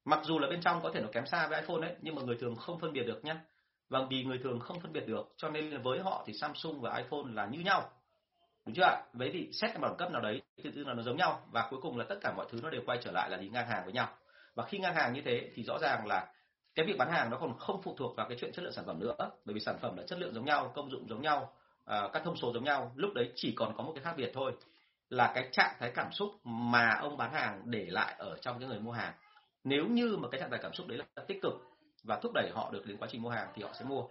Mặc dù là bên trong có thể nó kém xa với iPhone ấy, nhưng mà người thường không phân biệt được nhá. Và vì người thường không phân biệt được, cho nên với họ thì Samsung và iPhone là như nhau. Đúng chưa ạ? Vậy thì xét cái đẳng cấp nào đấy, thì tự là nó giống nhau. Và cuối cùng là tất cả mọi thứ nó đều quay trở lại là đi ngang hàng với nhau. Và khi ngang hàng như thế thì rõ ràng là cái việc bán hàng nó còn không phụ thuộc vào cái chuyện chất lượng sản phẩm nữa bởi vì sản phẩm là chất lượng giống nhau công dụng giống nhau à, các thông số giống nhau. Lúc đấy chỉ còn có một cái khác biệt thôi là cái trạng thái cảm xúc mà ông bán hàng để lại ở trong cái người mua hàng. Nếu như mà cái trạng thái cảm xúc đấy là tích cực và thúc đẩy họ được đến quá trình mua hàng thì họ sẽ mua.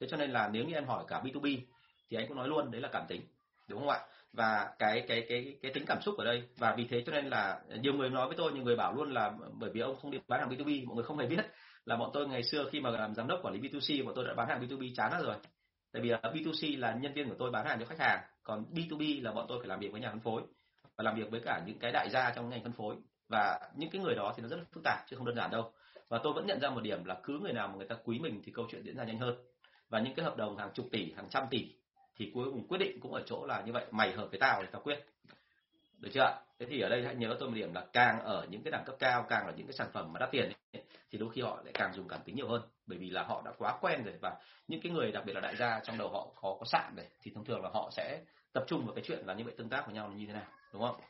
Thế cho nên là nếu như em hỏi cả B2B thì anh cũng nói luôn đấy là cảm tính đúng không ạ? Và cái cái cái cái tính cảm xúc ở đây và vì thế cho nên là nhiều người nói với tôi nhiều người bảo luôn là bởi vì ông không đi bán hàng B2B mọi người không hề biết là bọn tôi ngày xưa khi mà làm giám đốc quản lý B2C bọn tôi đã bán hàng B2B chán rồi. Tại vì B2C là nhân viên của tôi bán hàng cho khách hàng, còn B2B là bọn tôi phải làm việc với nhà phân phối và làm việc với cả những cái đại gia trong ngành phân phối. Và những cái người đó thì nó rất là phức tạp, chứ không đơn giản đâu. Và tôi vẫn nhận ra một điểm là cứ người nào mà người ta quý mình thì câu chuyện diễn ra nhanh hơn. Và những cái hợp đồng hàng chục tỷ, hàng trăm tỷ thì cuối cùng quyết định cũng ở chỗ là như vậy, mày hợp với tao thì tao quyết được chưa ạ? Thế thì ở đây hãy nhớ tôi một điểm là càng ở những cái đẳng cấp cao càng là những cái sản phẩm mà đắt tiền ấy, thì đôi khi họ lại càng dùng cảm tính nhiều hơn. Bởi vì là họ đã quá quen rồi và những cái người đặc biệt là đại gia trong đầu họ có có sạn rồi thì thông thường là họ sẽ tập trung vào cái chuyện là như vậy tương tác với nhau là như thế nào đúng không?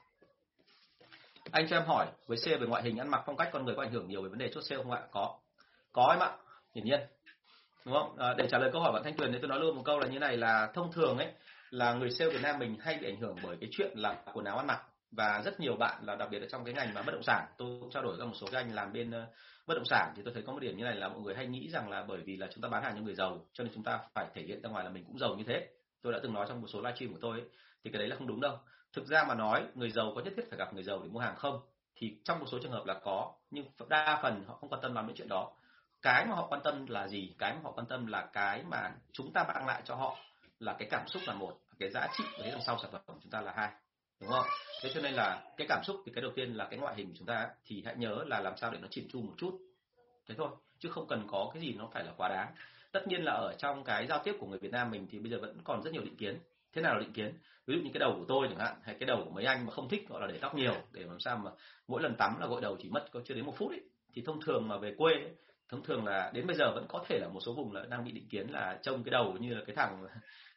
Anh cho em hỏi với C về ngoại hình ăn mặc phong cách con người có ảnh hưởng nhiều về vấn đề chốt sale không ạ? Có. Có em ạ hiển nhiên. Đúng không? À, để trả lời câu hỏi bạn thanh tuyền thì tôi nói luôn một câu là như này là thông thường ấy là người sale Việt Nam mình hay bị ảnh hưởng bởi cái chuyện là quần áo ăn mặc. Và rất nhiều bạn là đặc biệt là trong cái ngành mà bất động sản tôi cũng trao đổi với một số cái anh làm bên ờ, bất động sản thì tôi thấy có một điểm như này là mọi người hay nghĩ rằng là bởi vì là chúng ta bán hàng cho người giàu cho nên chúng ta phải thể hiện ra ngoài là mình cũng giàu như thế. Tôi đã từng nói trong một số livestream của tôi ấy, thì cái đấy là không đúng đâu. Thực ra mà nói người giàu có nhất thiết phải gặp người giàu để mua hàng không? Thì trong một số trường hợp là có nhưng đa phần họ không quan tâm lắm đến chuyện đó. Cái mà họ quan tâm là gì? Cái mà họ quan tâm là cái mà chúng ta mang lại cho họ là cái cảm xúc là một cái giá trị ở đằng sau sản phẩm của chúng ta là hai đúng không? Thế cho nên là cái cảm xúc thì cái đầu tiên là cái ngoại hình của chúng ta thì hãy nhớ là làm sao để nó chỉn chu một chút. Thế thôi chứ không cần có cái gì nó phải là quá đáng. Tất nhiên là ở trong cái giao tiếp của người Việt Nam mình thì bây giờ vẫn còn rất nhiều định kiến. Thế nào là định kiến? Ví dụ như cái đầu của tôi chẳng hạn hay cái đầu của mấy anh mà không thích gọi là để tóc nhiều để làm sao mà mỗi lần tắm là gội đầu chỉ mất có chưa đến một phút ấy. Thì thông thường mà về quê ấy, thông thường là đến bây giờ vẫn có thể là một số vùng là đang bị định kiến là trông cái đầu như là cái thằng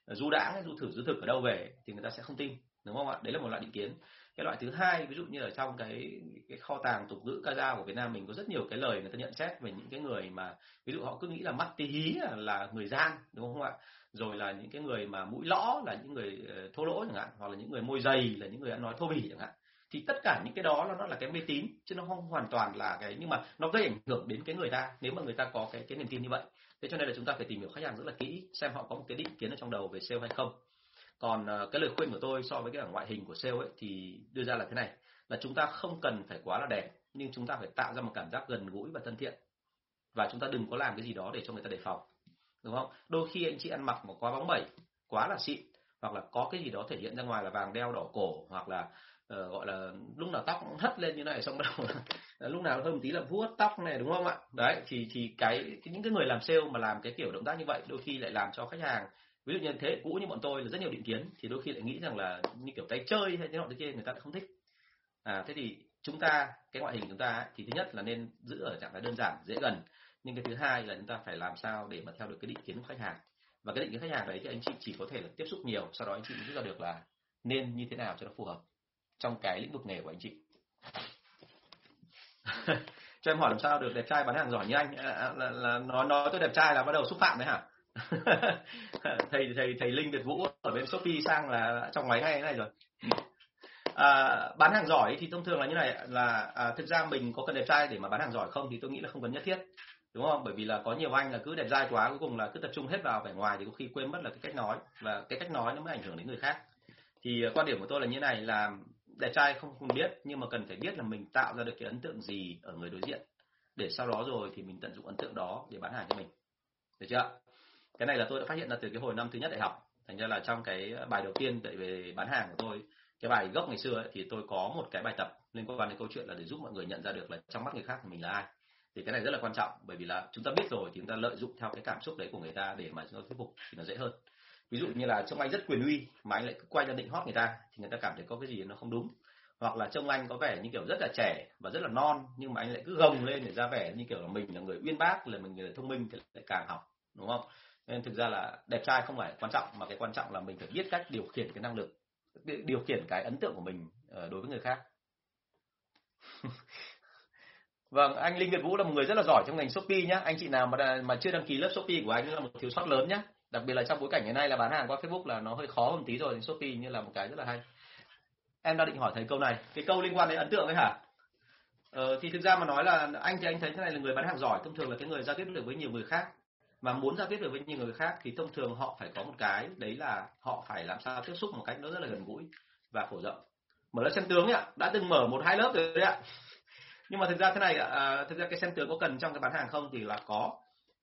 du đã du thử du thực ở đâu về thì người ta sẽ không tin đúng không ạ? Đấy là một loại định kiến. Cái loại thứ hai ví dụ như ở trong cái cái kho tàng tục ngữ ca dao của Việt Nam mình có rất nhiều cái lời người ta nhận xét về những cái người mà ví dụ họ cứ nghĩ là mắt tí hí là, là người gian đúng không ạ? Rồi là những cái người mà mũi lõ là những người ờ, thô lỗ chẳng hạn hoặc là những người môi dày là những người ăn nói thô bỉ chẳng hạn. Thì tất cả những cái đó là nó là cái mê tín chứ nó không hoàn toàn là cái nhưng mà nó gây ảnh hưởng đến cái người ta nếu mà người ta có cái cái niềm tin như vậy thế cho nên là chúng ta phải tìm hiểu khách hàng rất là kỹ, xem họ có một cái định kiến ở trong đầu về sale hay không. Còn ờ, cái lời khuyên của tôi so với cái ngoại hình của sale ấy thì đưa ra là thế này, là chúng ta không cần phải quá là đẹp, nhưng chúng ta phải tạo ra một cảm giác gần gũi và thân thiện. Và chúng ta đừng có làm cái gì đó để cho người ta đề phòng, đúng không? Đôi khi anh chị ăn mặc mà quá bóng bẩy, quá là xịn, hoặc là có cái gì đó thể hiện ra ngoài là vàng đeo đỏ cổ, hoặc là uh, gọi là lúc nào tóc cũng hất lên như này xong bắt đầu lúc nào hơn một tí là vuốt tóc này đúng không ạ? Đấy thì thì cái những cái người làm sale mà làm cái kiểu động tác như vậy đôi khi lại làm cho khách hàng ví dụ như thế cũ như bọn tôi là rất nhiều định kiến thì đôi khi lại nghĩ rằng là như kiểu tay chơi hay thế nọ thế kia người ta lại không thích. À thế thì chúng ta cái ngoại hình chúng ta thì thứ nhất là nên giữ ở trạng thái đơn giản dễ gần. Nhưng cái thứ hai là chúng ta phải làm sao để mà theo được cái định kiến của khách hàng. Và cái định kiến khách hàng đấy thì anh chị chỉ có thể là tiếp xúc nhiều sau đó anh chị rút ra được là nên như thế nào cho nó phù hợp trong cái lĩnh vực nghề của anh chị? Cho em hỏi làm sao được đẹp trai bán hàng giỏi như anh? À, à, là, là nói nói tôi đẹp trai là bắt đầu xúc phạm đấy hả? Thầy thầy thầy linh việt vũ ở bên shopee sang là trong máy ngay thế này rồi. À, bán hàng giỏi thì thông thường là như này là à, thực ra mình có cần đẹp trai để mà bán hàng giỏi không thì tôi nghĩ là không cần nhất thiết đúng không? Bởi vì là có nhiều anh là cứ đẹp trai quá cuối cùng là cứ tập trung hết vào vẻ ngoài thì có khi quên mất là cái cách nói và cái cách nói nó mới ảnh hưởng đến người khác. Thì à, quan điểm của tôi là như này là đẹp trai không không biết nhưng mà cần phải biết là mình tạo ra được cái ấn tượng gì ở người đối diện. Để sau đó rồi thì mình tận dụng ấn tượng đó để bán hàng cho mình. Được chưa cái này là tôi đã phát hiện ra từ cái hồi năm thứ nhất đại học. Thành ra là trong cái bài đầu tiên về bán hàng của tôi cái bài gốc ngày xưa ấy, thì tôi có một cái bài tập liên quan đến câu chuyện là để giúp mọi người nhận ra được là trong mắt người khác mình là ai. Thì cái này rất là quan trọng bởi vì là chúng ta biết rồi thì chúng ta lợi dụng theo cái cảm xúc đấy của người ta để mà chúng ta thuyết phục thì nó dễ hơn ví dụ như là trông anh rất quyền uy mà anh lại cứ quay ra định hót người ta thì người ta cảm thấy có cái gì nó không đúng. Hoặc là trông anh có vẻ như kiểu rất là trẻ và rất là non nhưng mà anh lại cứ gồng lên để ra vẻ như kiểu là mình là người uyên bác, là mình người thông minh thì lại càng học, đúng không? Nên thực ra là đẹp trai không phải quan trọng, mà cái quan trọng là mình phải biết cách điều khiển cái năng lực, điều khiển cái ấn tượng của mình ờ, đối với người khác. Vâng anh linh việt vũ là một người rất là giỏi trong ngành shopee nhá. Anh chị nào mà mà chưa đăng ký lớp shopee của anh là một thiếu sót lớn nhá đặc biệt là trong bối cảnh ngày nay là bán hàng qua facebook là nó hơi khó một tí rồi shopee như là một cái rất là hay. Em đang định hỏi thầy câu này cái câu liên quan đến ấn tượng đấy hả? Ờ, thì thực ra mà nói là anh thì anh thấy thế này là người bán hàng giỏi thông thường là cái người giao tiếp được với nhiều người khác. Mà muốn giao tiếp được với nhiều người khác thì thông thường họ phải có một cái đấy là họ phải làm sao tiếp xúc một cách nó rất là gần gũi và phổ rộng. Mở lớp xem tướng ạ đã từng mở một hai lớp rồi đấy ạ. Nhưng mà thực ra thế này à, thực ra cái xem tướng có cần trong cái bán hàng không thì là có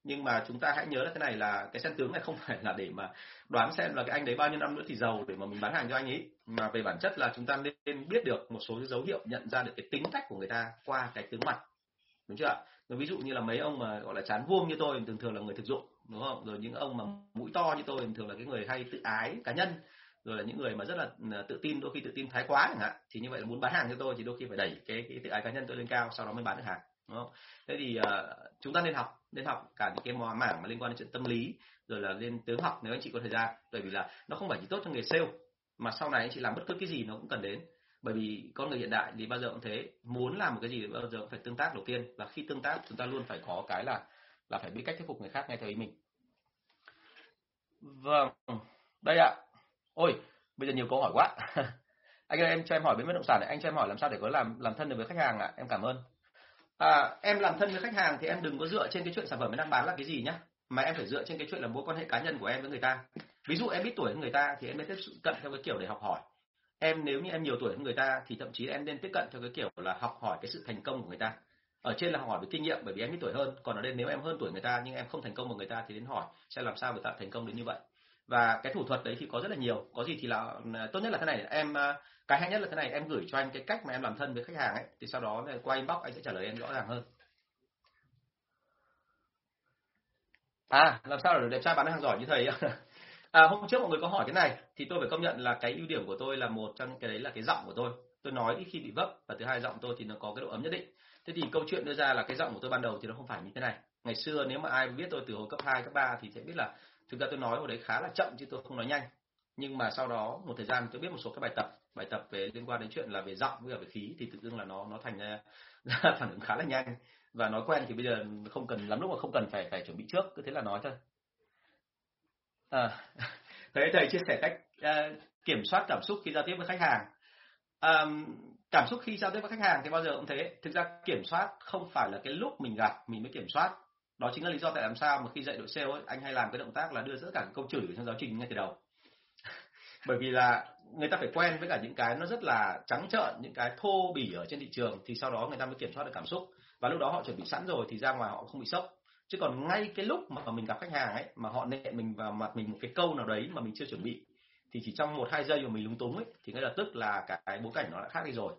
nhưng mà chúng ta hãy nhớ là thế này là cái xem tướng này không phải là để mà đoán xem là cái anh đấy bao nhiêu năm nữa thì giàu để mà mình bán hàng cho anh ấy mà về bản chất là chúng ta nên biết được một số dấu hiệu nhận ra được cái tính cách của người ta qua cái tướng mặt đúng chưa ạ? Ví dụ như là mấy ông mà gọi là chán vuông như tôi thường thường là người thực dụng đúng không? Rồi những ông mà mũi to như tôi thường là cái người hay tự ái cá nhân. Rồi là những người mà rất là à, tự tin đôi khi tự tin thái quá chẳng hạn. Thì như vậy là muốn bán hàng cho tôi thì đôi khi phải đẩy cái cái tự ái cá nhân tôi lên cao sau đó mới bán được hàng đúng không? Thế thì uh, chúng ta nên học nên học cả những cái mảng mà liên quan đến chuyện tâm lý, rồi là lên tướng học nếu anh chị có thời gian. Bởi vì là nó không phải chỉ tốt cho nghề sale, mà sau này anh chị làm bất cứ cái gì nó cũng cần đến. Bởi vì con người hiện đại thì bao giờ cũng thế, muốn làm một cái gì bao giờ cũng phải tương tác đầu tiên. Và khi tương tác, chúng ta luôn phải có cái là là phải biết cách thuyết phục người khác ngay theo ý mình. Vâng đây ạ. Ôi, bây giờ nhiều câu hỏi quá. Anh ơi, em cho em hỏi bên bất động sản này. Anh cho em hỏi làm sao để có làm làm thân được với khách hàng ạ? Em cảm ơn à, em làm thân với khách hàng thì em đừng có dựa trên cái chuyện sản phẩm em đang bán là cái gì nhá. Mà em phải dựa trên cái chuyện là mối quan hệ cá nhân của em với người ta. Ví dụ em biết tuổi hơn người ta thì em nên tiếp cận theo cái kiểu để học hỏi. Em nếu như em nhiều tuổi hơn người ta thì thậm chí em nên tiếp cận theo cái kiểu là học hỏi cái sự thành công của người ta. Ở trên là hỏi về kinh nghiệm bởi vì em ít tuổi hơn. Còn ở đây nếu em hơn tuổi người ta nhưng em không thành công bằng người ta thì đến hỏi sẽ làm sao người ta thành công đến như vậy. Và cái thủ thuật đấy thì có rất là nhiều. Có gì thì là ừ, tốt nhất là thế này. Em à, cái hay nhất là thế này em gửi cho anh cái cách mà em làm thân với khách hàng ấy thì sau đó qua inbox anh sẽ trả lời em rõ ràng hơn. À làm sao để đẹp trai bán hàng giỏi như thầy à, hôm trước mọi người có hỏi cái này thì tôi phải công nhận là cái ưu điểm của tôi là một trong cái đấy là cái giọng của tôi. Tôi nói ít khi bị vấp và thứ hai giọng tôi thì nó có cái độ ấm nhất định. Thế thì câu chuyện đưa ra là cái giọng của tôi ban đầu thì nó không phải như thế này. Ngày xưa nếu mà ai biết tôi từ hồi cấp 2, cấp 3 thì sẽ biết là thực ra tôi nói hồi đấy khá là chậm chứ tôi không nói nhanh. Nhưng mà sau đó một thời gian tôi biết một số các bài tập bài tập về liên quan đến chuyện là về giọng với cả về khí thì tự dưng là nó nó thành ra phản ứng khá là nhanh. Và nói quen thì bây giờ không cần lắm lúc mà không cần phải phải chuẩn bị trước cứ thế là nói thôi. À, thế thầy chia sẻ cách uh, kiểm soát cảm xúc khi giao tiếp với khách hàng. Um, cảm xúc khi giao tiếp với khách hàng thì bao giờ cũng thế. Thực ra kiểm soát không phải là cái lúc mình gặp mình mới kiểm soát. Đó chính là lý do tại làm sao mà khi dạy đội sale ấy, anh hay làm cái động tác là đưa tất cả câu chửi trong giáo trình ngay từ đầu. Bởi vì là người ta phải quen với cả những cái nó rất là trắng trợn, những cái thô bỉ ở trên thị trường thì sau đó người ta mới kiểm soát được cảm xúc. Và lúc đó họ chuẩn bị sẵn rồi thì ra ngoài họ không bị sốc. Chứ còn ngay cái lúc mà mình gặp khách hàng ấy, mà họ nệ mình vào mặt mình một cái câu nào đấy mà mình chưa chuẩn bị, thì chỉ trong một, hai giây mà mình lúng túng ấy, thì ngay lập tức là cái bối cảnh nó đã khác đi rồi.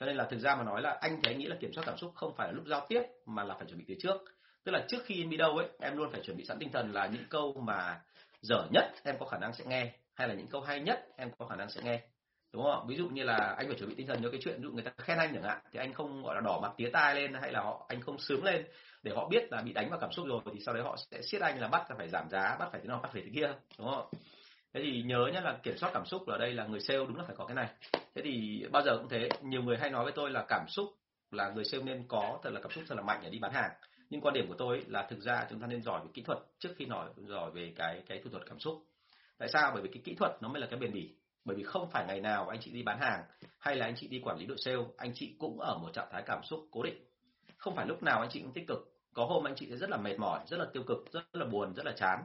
Cho nên là thực ra mà nói là anh thấy nghĩ là kiểm soát cảm xúc không phải là lúc giao tiếp, mà là phải chuẩn bị từ trước. Tức là trước khi em đi đâu ấy, em luôn phải chuẩn bị sẵn tinh thần là những câu mà dở nhất em có khả năng sẽ nghe hay là những câu hay nhất em có khả năng sẽ nghe? Đúng không ví dụ như là anh phải chuẩn bị tinh thần cho cái chuyện, ví dụ người ta khen anh chẳng hạn, thì anh không, gọi là, đỏ mặt tía tai lên hay là họ, anh không sướng lên để họ biết là bị đánh vào cảm xúc rồi thì sau đấy họ sẽ siết anh là bắt phải giảm giá, bắt phải thế nào, bắt phải thế kia, đúng không thế thì nhớ nhé là kiểm soát cảm xúc ở đây là người sale đúng là phải có cái này. Thế thì bao giờ cũng thế, nhiều người hay nói với tôi là cảm xúc là người sale nên có, thật là cảm xúc thật là mạnh để đi bán hàng. Nhưng quan điểm của tôi là thực ra chúng ta nên giỏi về kỹ thuật trước khi nói, giỏi về cái cái thủ thuật cảm xúc tại sao? Bởi vì cái kỹ thuật nó mới là cái bền bỉ. Bởi vì không phải ngày nào anh chị đi bán hàng hay là anh chị đi quản lý đội sale, anh chị cũng ở một trạng thái cảm xúc cố định. Không phải lúc nào anh chị cũng tích cực. Có hôm anh chị sẽ rất là mệt mỏi, rất là tiêu cực, rất là buồn, rất là chán.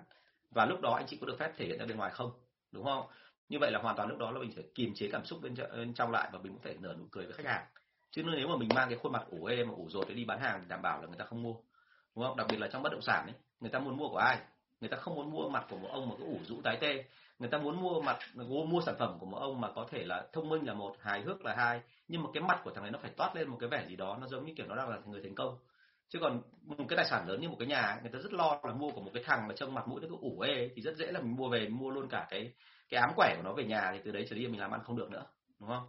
Và lúc đó anh chị có được phép thể hiện ra bên ngoài không? Đúng không? Như vậy là hoàn toàn lúc đó là mình phải kiềm chế cảm xúc bên trong lại và mình cũng phải nở nụ cười với khách hàng. Chứ nếu mà mình mang cái khuôn mặt ủ ê mà ủ rồi để đi bán hàng thì đảm bảo là người ta không mua. Đúng không? Đặc biệt là trong bất động sản ấy, người ta muốn mua của ai? Người ta không muốn mua mặt của một ông mà cứ ủ rũ tái tê. Người ta muốn mua mặt mua, mua sản phẩm của một ông mà có thể là thông minh là một hài hước là hai. Nhưng mà cái mặt của thằng này nó phải toát lên một cái vẻ gì đó nó giống như kiểu nó đang là người thành công. Chứ còn một cái tài sản lớn như một cái nhà người ta rất lo là mua của một cái thằng mà trông mặt mũi nó cứ ủ ê thì rất dễ là mình mua về mua luôn cả cái cái ám quẻ của nó về nhà thì từ đấy trở đi mình làm ăn không được nữa đúng không?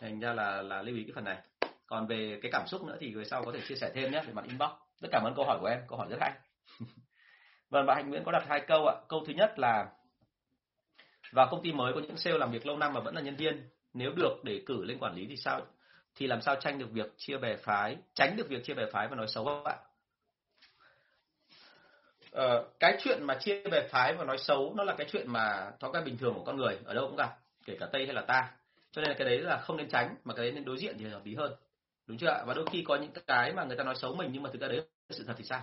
Thành ra là là lưu ý cái phần này. Còn về cái cảm xúc nữa thì về sau có thể chia sẻ thêm nhé về mặt inbox. Rất cảm ơn câu hỏi của em câu hỏi rất hay. vâng bà hạnh nguyễn có đặt hai câu ạ. Câu thứ nhất là vào công ty mới có những sale làm việc lâu năm mà vẫn là nhân viên. Nếu được để cử lên quản lý thì sao? Thì làm sao tranh được việc chia bè phái tránh được việc chia bè phái và nói xấu các bạn ờ, cái chuyện mà chia bè phái và nói xấu nó là cái chuyện mà thói quen bình thường của con người ở đâu cũng gặp kể cả tây hay là ta. Cho nên là cái đấy là không nên tránh mà cái đấy nên đối diện thì hợp lý hơn. Đúng chưa ạ? Và đôi khi có những cái mà người ta nói xấu mình nhưng mà thực ra đấy là sự thật thì sao?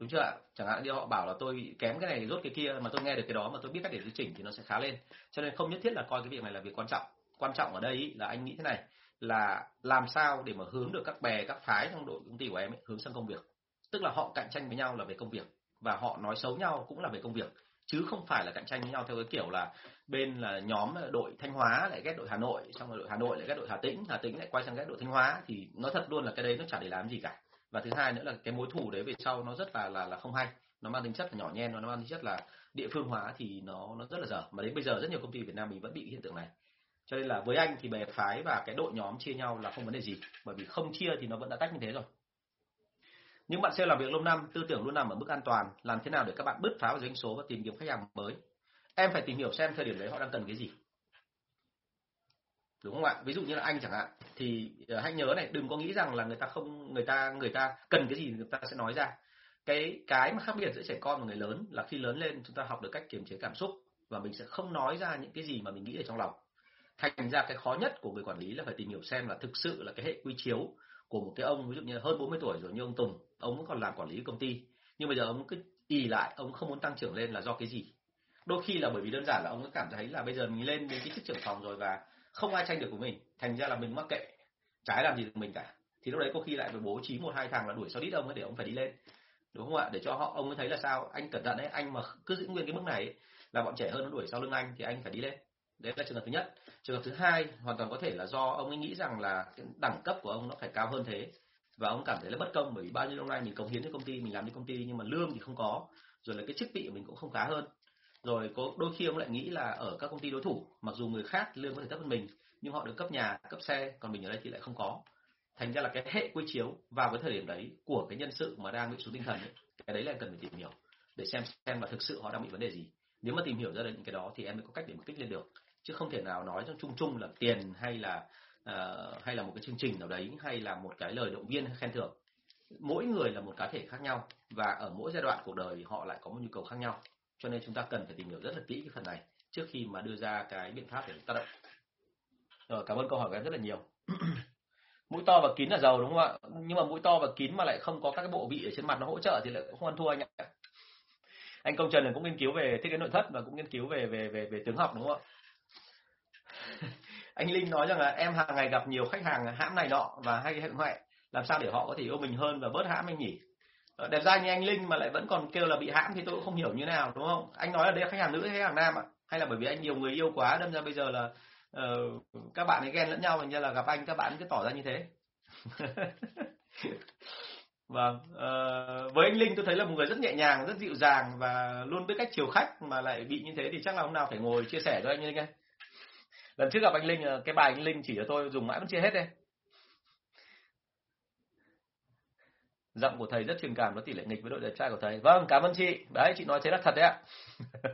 Đúng chưa ạ? Chẳng hạn như họ bảo là tôi bị kém cái này rốt cái kia mà tôi nghe được cái đó mà tôi biết cách để điều chỉnh thì nó sẽ khá lên. Cho nên không nhất thiết là coi cái việc này là việc quan trọng. Quan trọng ở đây ý, là anh nghĩ thế này là làm sao để mà hướng được các bè các phái trong đội công ty của em ấy, hướng sang công việc. Tức là họ cạnh tranh với nhau là về công việc và họ nói xấu nhau cũng là về công việc chứ không phải là cạnh tranh với nhau theo cái kiểu là bên là nhóm đội Thanh Hóa lại ghét đội Hà Nội xong rồi đội Hà Nội lại ghét đội Hà Tĩnh Hà Tĩnh lại quay sang ghét đội Thanh Hóa thì nó thật luôn là cái đấy nó chả để làm gì cả và thứ hai nữa là cái mối thù đấy về sau nó rất là là là không hay. Nó mang tính chất là nhỏ nhen, nó mang tính chất là địa phương hóa thì nó nó rất là dở. Mà đến bây giờ rất nhiều công ty Việt Nam mình vẫn bị hiện tượng này. Cho nên là với anh thì bè phái và cái đội nhóm chia nhau là không vấn đề gì. Bởi vì không chia thì nó vẫn đã tách như thế rồi. Những bạn sale làm việc lâu năm, tư tưởng luôn nằm ở mức an toàn. Làm thế nào để các bạn bứt phá vào doanh số và tìm kiếm khách hàng mới? Em phải tìm hiểu xem thời điểm đấy họ đang cần cái gì đúng không ạ? Ví dụ như là anh chẳng hạn, thì ờ, hãy nhớ này, đừng có nghĩ rằng là người ta không, người ta người ta cần cái gì người ta sẽ nói ra. Cái cái mà khác biệt giữa trẻ con và người lớn là khi lớn lên chúng ta học được cách kiềm chế cảm xúc và mình sẽ không nói ra những cái gì mà mình nghĩ ở trong lòng. Thành ra cái khó nhất của người quản lý là phải tìm hiểu xem là thực sự là cái hệ quy chiếu của một cái ông, ví dụ như hơn 40 tuổi rồi như ông Tùng, ông vẫn còn làm quản lý công ty, nhưng bây giờ ông cứ ì lại, ông không muốn tăng trưởng lên là do cái gì? Đôi khi là bởi vì đơn giản là ông cứ cảm thấy là bây giờ mình lên đến cái chức trưởng phòng rồi và không ai tranh được của mình. Thành ra là mình mắc kệ. Trái làm gì được mình cả. Thì lúc đấy có khi lại phải bố trí một hai thằng là đuổi sau đít ông ấy để ông phải đi lên. Đúng không ạ? Để cho họ ông ấy thấy là sao? Anh cẩn thận đấy anh mà cứ giữ nguyên cái mức này ấy, là bọn trẻ hơn nó đuổi sau lưng anh thì anh phải đi lên. Đấy là trường hợp thứ nhất. Trường hợp thứ hai hoàn toàn có thể là do ông ấy nghĩ rằng là cái đẳng cấp của ông nó phải cao hơn thế. Và ông cảm thấy là bất công bởi vì bao nhiêu năm nay mình cống hiến cho công ty mình làm cho công ty nhưng mà lương thì không có. Rồi là cái chức vị của mình cũng không khá hơn rồi có đôi khi ông lại nghĩ là ở các công ty đối thủ mặc dù người khác lương có thể thấp hơn mình nhưng họ được cấp nhà cấp xe còn mình ở đây thì lại không có. Thành ra là cái hệ quy chiếu vào cái thời điểm đấy của cái nhân sự mà đang bị xuống tinh thần ấy, cái đấy là cần phải tìm hiểu để xem xem là thực sự họ đang bị vấn đề gì. Nếu mà tìm hiểu ra được những cái đó thì em mới có cách để mà kích lên được. Chứ không thể nào nói trong chung chung là tiền hay là uh, hay là một cái chương trình nào đấy hay là một cái lời động viên hay khen thưởng. Mỗi người là một cá thể khác nhau và ở mỗi giai đoạn cuộc đời họ lại có một nhu cầu khác nhau cho nên chúng ta cần phải tìm hiểu rất là kỹ cái phần này trước khi mà đưa ra cái biện pháp để tác động. Rồi cảm ơn câu hỏi của em rất là nhiều. Mũi to và kín là giàu, đúng không ạ? Nhưng mà mũi to và kín mà lại không có các cái bộ vị ở trên mặt nó hỗ trợ thì lại không ăn thua anh ạ. Anh công trần cũng nghiên cứu về thiết kế nội thất và cũng nghiên cứu về về về về tướng học, đúng không ạ? Anh linh nói rằng là em hàng ngày gặp nhiều khách hàng hãm này nọ và hay hẹn ngoại làm sao để họ có thể yêu mình hơn và bớt hãm anh nhỉ? Ờ, đẹp trai như anh linh mà lại vẫn còn kêu là bị hãm thì tôi cũng không hiểu như nào đúng không? Anh nói là đây là khách hàng nữ hay khách hàng nam ạ? Hay là bởi vì anh nhiều người yêu quá đâm ra bây giờ là uh, các bạn ấy ghen lẫn nhau thành ra là gặp anh các bạn cứ tỏ ra như thế. Vâng uh, với anh linh tôi thấy là một người rất nhẹ nhàng rất dịu dàng và luôn biết cách chiều khách mà lại bị như thế thì chắc là hôm nào phải ngồi chia sẻ cho anh linh ấy. lần trước gặp anh linh cái bài anh linh chỉ cho tôi dùng mãi vẫn chưa hết đây. Giọng của thầy rất truyền cảm, nó tỷ lệ nghịch với độ đẹp trai của thầy. Vâng cảm ơn chị. Đấy, chị nói thế là thật đấy ạ.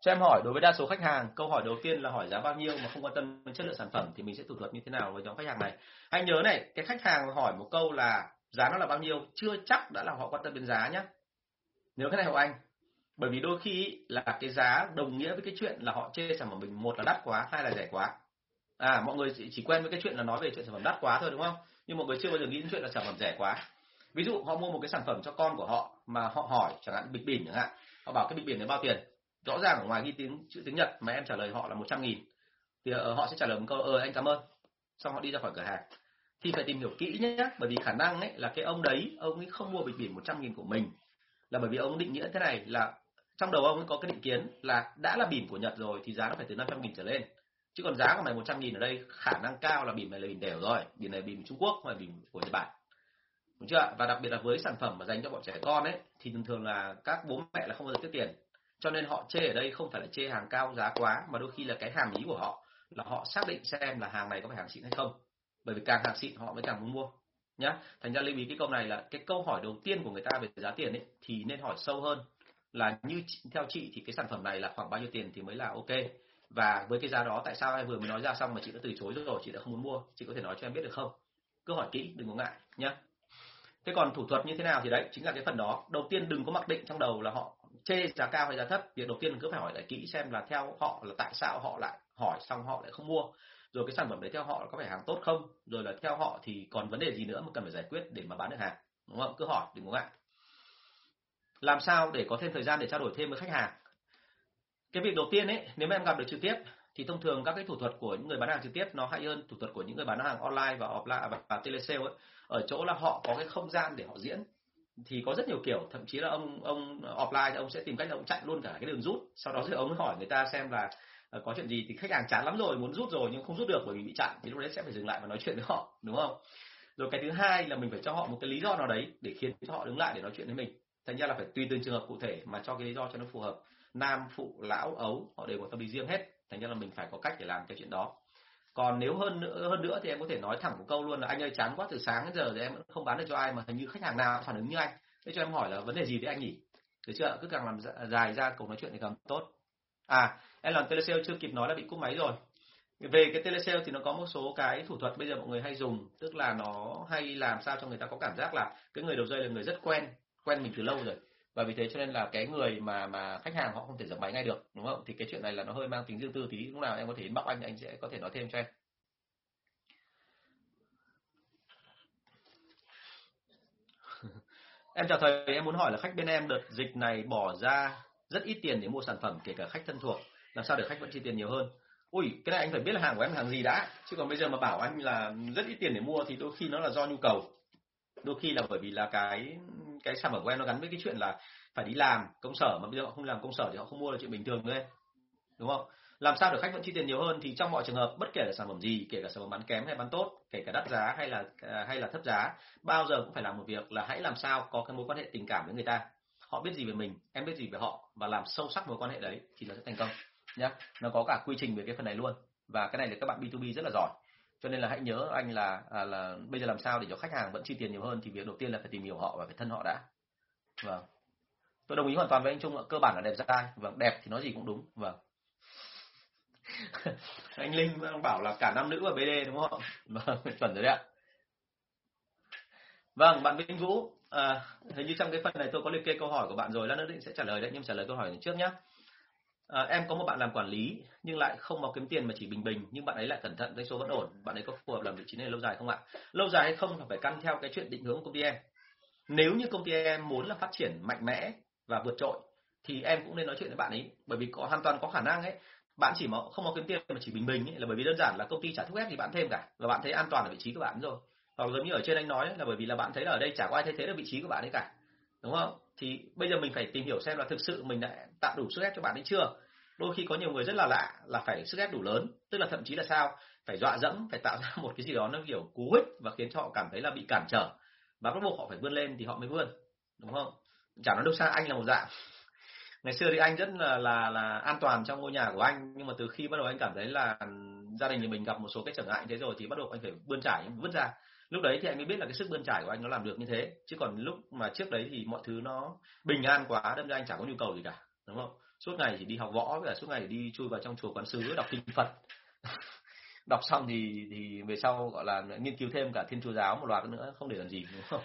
Cho em hỏi, đối với đa số khách hàng, câu hỏi đầu tiên là hỏi giá bao nhiêu mà không quan tâm đến chất lượng sản phẩm thì mình sẽ thủ thuật như thế nào với nhóm khách hàng này? Hãy nhớ này, cái khách hàng hỏi một câu là giá nó là bao nhiêu, chưa chắc đã là họ quan tâm đến giá nhé nhớ cái này của anh. Bởi vì đôi khi là cái giá đồng nghĩa với cái chuyện là họ chê sản phẩm mình một là đắt quá, hai là rẻ quá. À mọi người chỉ quen với cái chuyện là nói về chuyện sản phẩm đắt quá thôi, đúng không? Nhưng mọi người chưa bao giờ nghĩ đến chuyện là sản phẩm rẻ quá ví dụ họ mua một cái sản phẩm cho con của họ mà họ hỏi, chẳng hạn bịch biển chẳng hạn, họ bảo cái bịch biển này bao tiền? Rõ ràng ở ngoài ghi tiếng chữ tiếng nhật mà em trả lời họ là 100 nghìn. Thì ờ, họ sẽ trả lời một câu ờ anh cảm ơn. Xong họ đi ra khỏi cửa hàng. Thì phải tìm hiểu kỹ nhé bởi vì khả năng ấy là cái ông đấy, ông ấy không mua bịch biển 100 nghìn của mình. Là bởi vì ông định nghĩa thế này là trong đầu ông ấy có cái định kiến là đã là bỉm của Nhật rồi thì giá nó phải từ 500 nghìn trở lên. Chứ còn giá của mày 100 nghìn ở đây khả năng cao là bỉm này là bỉm đều rồi. Bỉm này bỉm Trung Quốc mà bỉm của Nhật Bản đúng chưa và đặc biệt là với sản phẩm mà dành cho bọn trẻ con ấy, thì thường thường là các bố mẹ là không bao giờ tiết tiền. Cho nên họ chê ở đây không phải là chê hàng cao giá quá, mà đôi khi là cái hàm ý của họ là họ xác định xem là hàng này có phải hàng xịn hay không. Bởi vì càng hàng xịn, họ mới càng muốn mua, nhá. Thành ra lưu ý cái câu này là cái câu hỏi đầu tiên của người ta về giá tiền ấy, thì nên hỏi sâu hơn là như theo chị thì cái sản phẩm này là khoảng bao nhiêu tiền thì mới là ok. Và với cái giá đó, tại sao em vừa mới nói ra xong mà chị đã từ chối rồi, chị đã không muốn mua? Chị có thể nói cho em biết được không? Cứ hỏi kỹ, đừng có ngại, nhá thế còn thủ thuật như thế nào thì đấy chính là cái phần đó. Đầu tiên đừng có mặc định trong đầu là họ chê giá cao hay giá thấp. Việc đầu tiên cứ phải hỏi lại kỹ xem là theo họ là tại sao họ lại hỏi xong họ lại không mua. Rồi cái sản phẩm đấy theo họ có phải hàng tốt không? Rồi là theo họ thì còn vấn đề gì nữa mà cần phải giải quyết để mà bán được hàng? Đúng không? Cứ hỏi đừng có ngại. Làm sao để có thêm thời gian để trao đổi thêm với khách hàng? Cái việc đầu tiên ấy nếu mà em gặp được trực tiếp thì thông thường các cái thủ thuật của những người bán hàng trực tiếp nó hay hơn thủ thuật của những người bán hàng online và offline à, và, và telesale ấy ở chỗ là họ có cái không gian để họ diễn. Thì có rất nhiều kiểu, thậm chí là ông ông offline thì ông sẽ tìm cách là ông chặn luôn cả cái đường rút. Sau đó thì ông hỏi người ta xem là ờ, có chuyện gì thì khách hàng chán lắm rồi, muốn rút rồi nhưng không rút được bởi vì bị chặn, thì lúc đấy sẽ phải dừng lại và nói chuyện với họ, đúng không? Rồi cái thứ hai là mình phải cho họ một cái lý do nào đấy để khiến cho họ đứng lại để nói chuyện với mình. Thành ra là phải tùy từng trường hợp cụ thể mà cho cái lý do cho nó phù hợp. Nam, phụ, lão, ấu, họ đều có tâm lý riêng hết. Thành ra là mình phải có cách để làm cái chuyện đó còn nếu hơn nữa hơn nữa thì em có thể nói thẳng một câu luôn là anh ơi, chán quá, từ sáng đến giờ thì em vẫn không bán được cho ai mà hình như khách hàng nào phản ứng như anh. Thế cho em hỏi là vấn đề gì đấy anh nhỉ? Được chưa? Cứ càng làm dạ, dài ra cuộc nói chuyện thì càng tốt. À em làm telesale chưa kịp nói là bị cúp máy rồi. Về cái telesale thì nó có một số cái thủ thuật bây giờ mọi người hay dùng, tức là nó hay làm sao cho người ta có cảm giác là cái người đầu dây là người rất quen quen mình từ lâu rồi và vì thế cho nên là cái người mà mà khách hàng họ không thể dập máy ngay được, đúng không? Thì cái chuyện này là nó hơi mang tính riêng tư tí, lúc nào em có thể inbox anh anh sẽ có thể nói thêm cho em. Em chào thầy, em muốn hỏi là khách bên em đợt dịch này bỏ ra rất ít tiền để mua sản phẩm, kể cả khách thân thuộc, làm sao để khách vẫn chi tiền nhiều hơn? Ui, cái này anh phải biết là hàng của em là hàng gì đã, chứ còn bây giờ mà bảo anh là rất ít tiền để mua thì đôi khi nó là do nhu cầu. Đôi khi là bởi vì là cái cái sản phẩm của em nó gắn với cái chuyện là phải đi làm, công sở mà bây giờ họ không làm công sở thì họ không mua là chuyện bình thường thôi, đúng không? Làm sao để khách vẫn chi tiền nhiều hơn thì trong mọi trường hợp, bất kể là sản phẩm gì, kể cả sản phẩm bán kém hay bán tốt, kể cả đắt giá hay là à, hay là thấp giá, bao giờ cũng phải làm một việc là hãy làm sao có cái mối quan hệ tình cảm với người ta. Họ biết gì về mình, em biết gì về họ và làm sâu sắc mối quan hệ đấy thì nó sẽ thành công nhé nó có cả quy trình về cái phần này luôn và cái này là các bạn B2B rất là giỏi cho nên là hãy nhớ anh là à, là bây giờ làm sao để cho khách hàng vẫn chi tiền nhiều hơn thì việc đầu tiên là phải tìm hiểu họ và phải thân họ đã. Vâng. Tôi đồng ý hoàn toàn với anh Trung ạ cơ bản là đẹp dai vâng đẹp thì nói gì cũng đúng vâng. Anh Linh đang bảo là cả nam nữ và BD đúng không? Vâng chuẩn rồi đấy ạ. Vâng bạn Vinh Vũ à, hình như trong cái phần này tôi có liệt kê câu hỏi của bạn rồi lát nữa định sẽ trả lời đấy nhưng trả lời câu hỏi trước nhé à, em có một bạn làm quản lý nhưng lại không mong kiếm tiền mà chỉ bình bình nhưng bạn ấy lại cẩn thận doanh số vẫn ổn. Bạn ấy có phù hợp làm vị trí này lâu dài không ạ? Lâu dài hay không phải căn theo cái chuyện định hướng của công ty em. Nếu như công ty em muốn là phát triển mạnh mẽ và vượt trội thì em cũng nên nói chuyện với bạn ấy. Bởi vì có hoàn toàn có khả năng ấy bạn chỉ mà không có kiếm tiền mà chỉ bình bình ấy, là bởi vì đơn giản là công ty trả thuốc ép thì bạn thêm cả và bạn thấy an toàn ở vị trí của bạn rồi. Hoặc giống như ở trên anh nói là bởi vì là bạn thấy là ở đây chả có ai thay thế được vị trí của bạn ấy cả đúng không? Thì bây giờ mình phải tìm hiểu xem là thực sự mình đã tạo đủ sức ép cho bạn ấy chưa? Đôi khi có nhiều người rất là lạ là phải sức ép đủ lớn, tức là thậm chí là sao? Phải dọa dẫm, phải tạo ra một cái gì đó nó kiểu cú hích và khiến cho họ cảm thấy là bị cản trở. Và bắt buộc họ phải vươn lên thì họ mới vươn, đúng không? Chả nói đâu xa, anh là một dạng. Ngày xưa thì anh rất là là là an toàn trong ngôi nhà của anh, nhưng mà từ khi bắt đầu anh cảm thấy là gia đình nhà mình gặp một số cái trở ngại thế rồi thì bắt đầu anh phải bươn trải vứt ra lúc đấy thì anh mới biết là cái sức bươn trải của anh nó làm được như thế. Chứ còn lúc mà trước đấy thì mọi thứ nó bình an quá đâm ra anh chẳng có nhu cầu gì cả đúng không? Suốt ngày chỉ đi học võ và suốt ngày đi chui vào trong chùa quán sứ đọc kinh phật. Đọc xong thì thì về sau gọi là nghiên cứu thêm cả thiên chúa giáo một loạt nữa không để làm gì đúng không?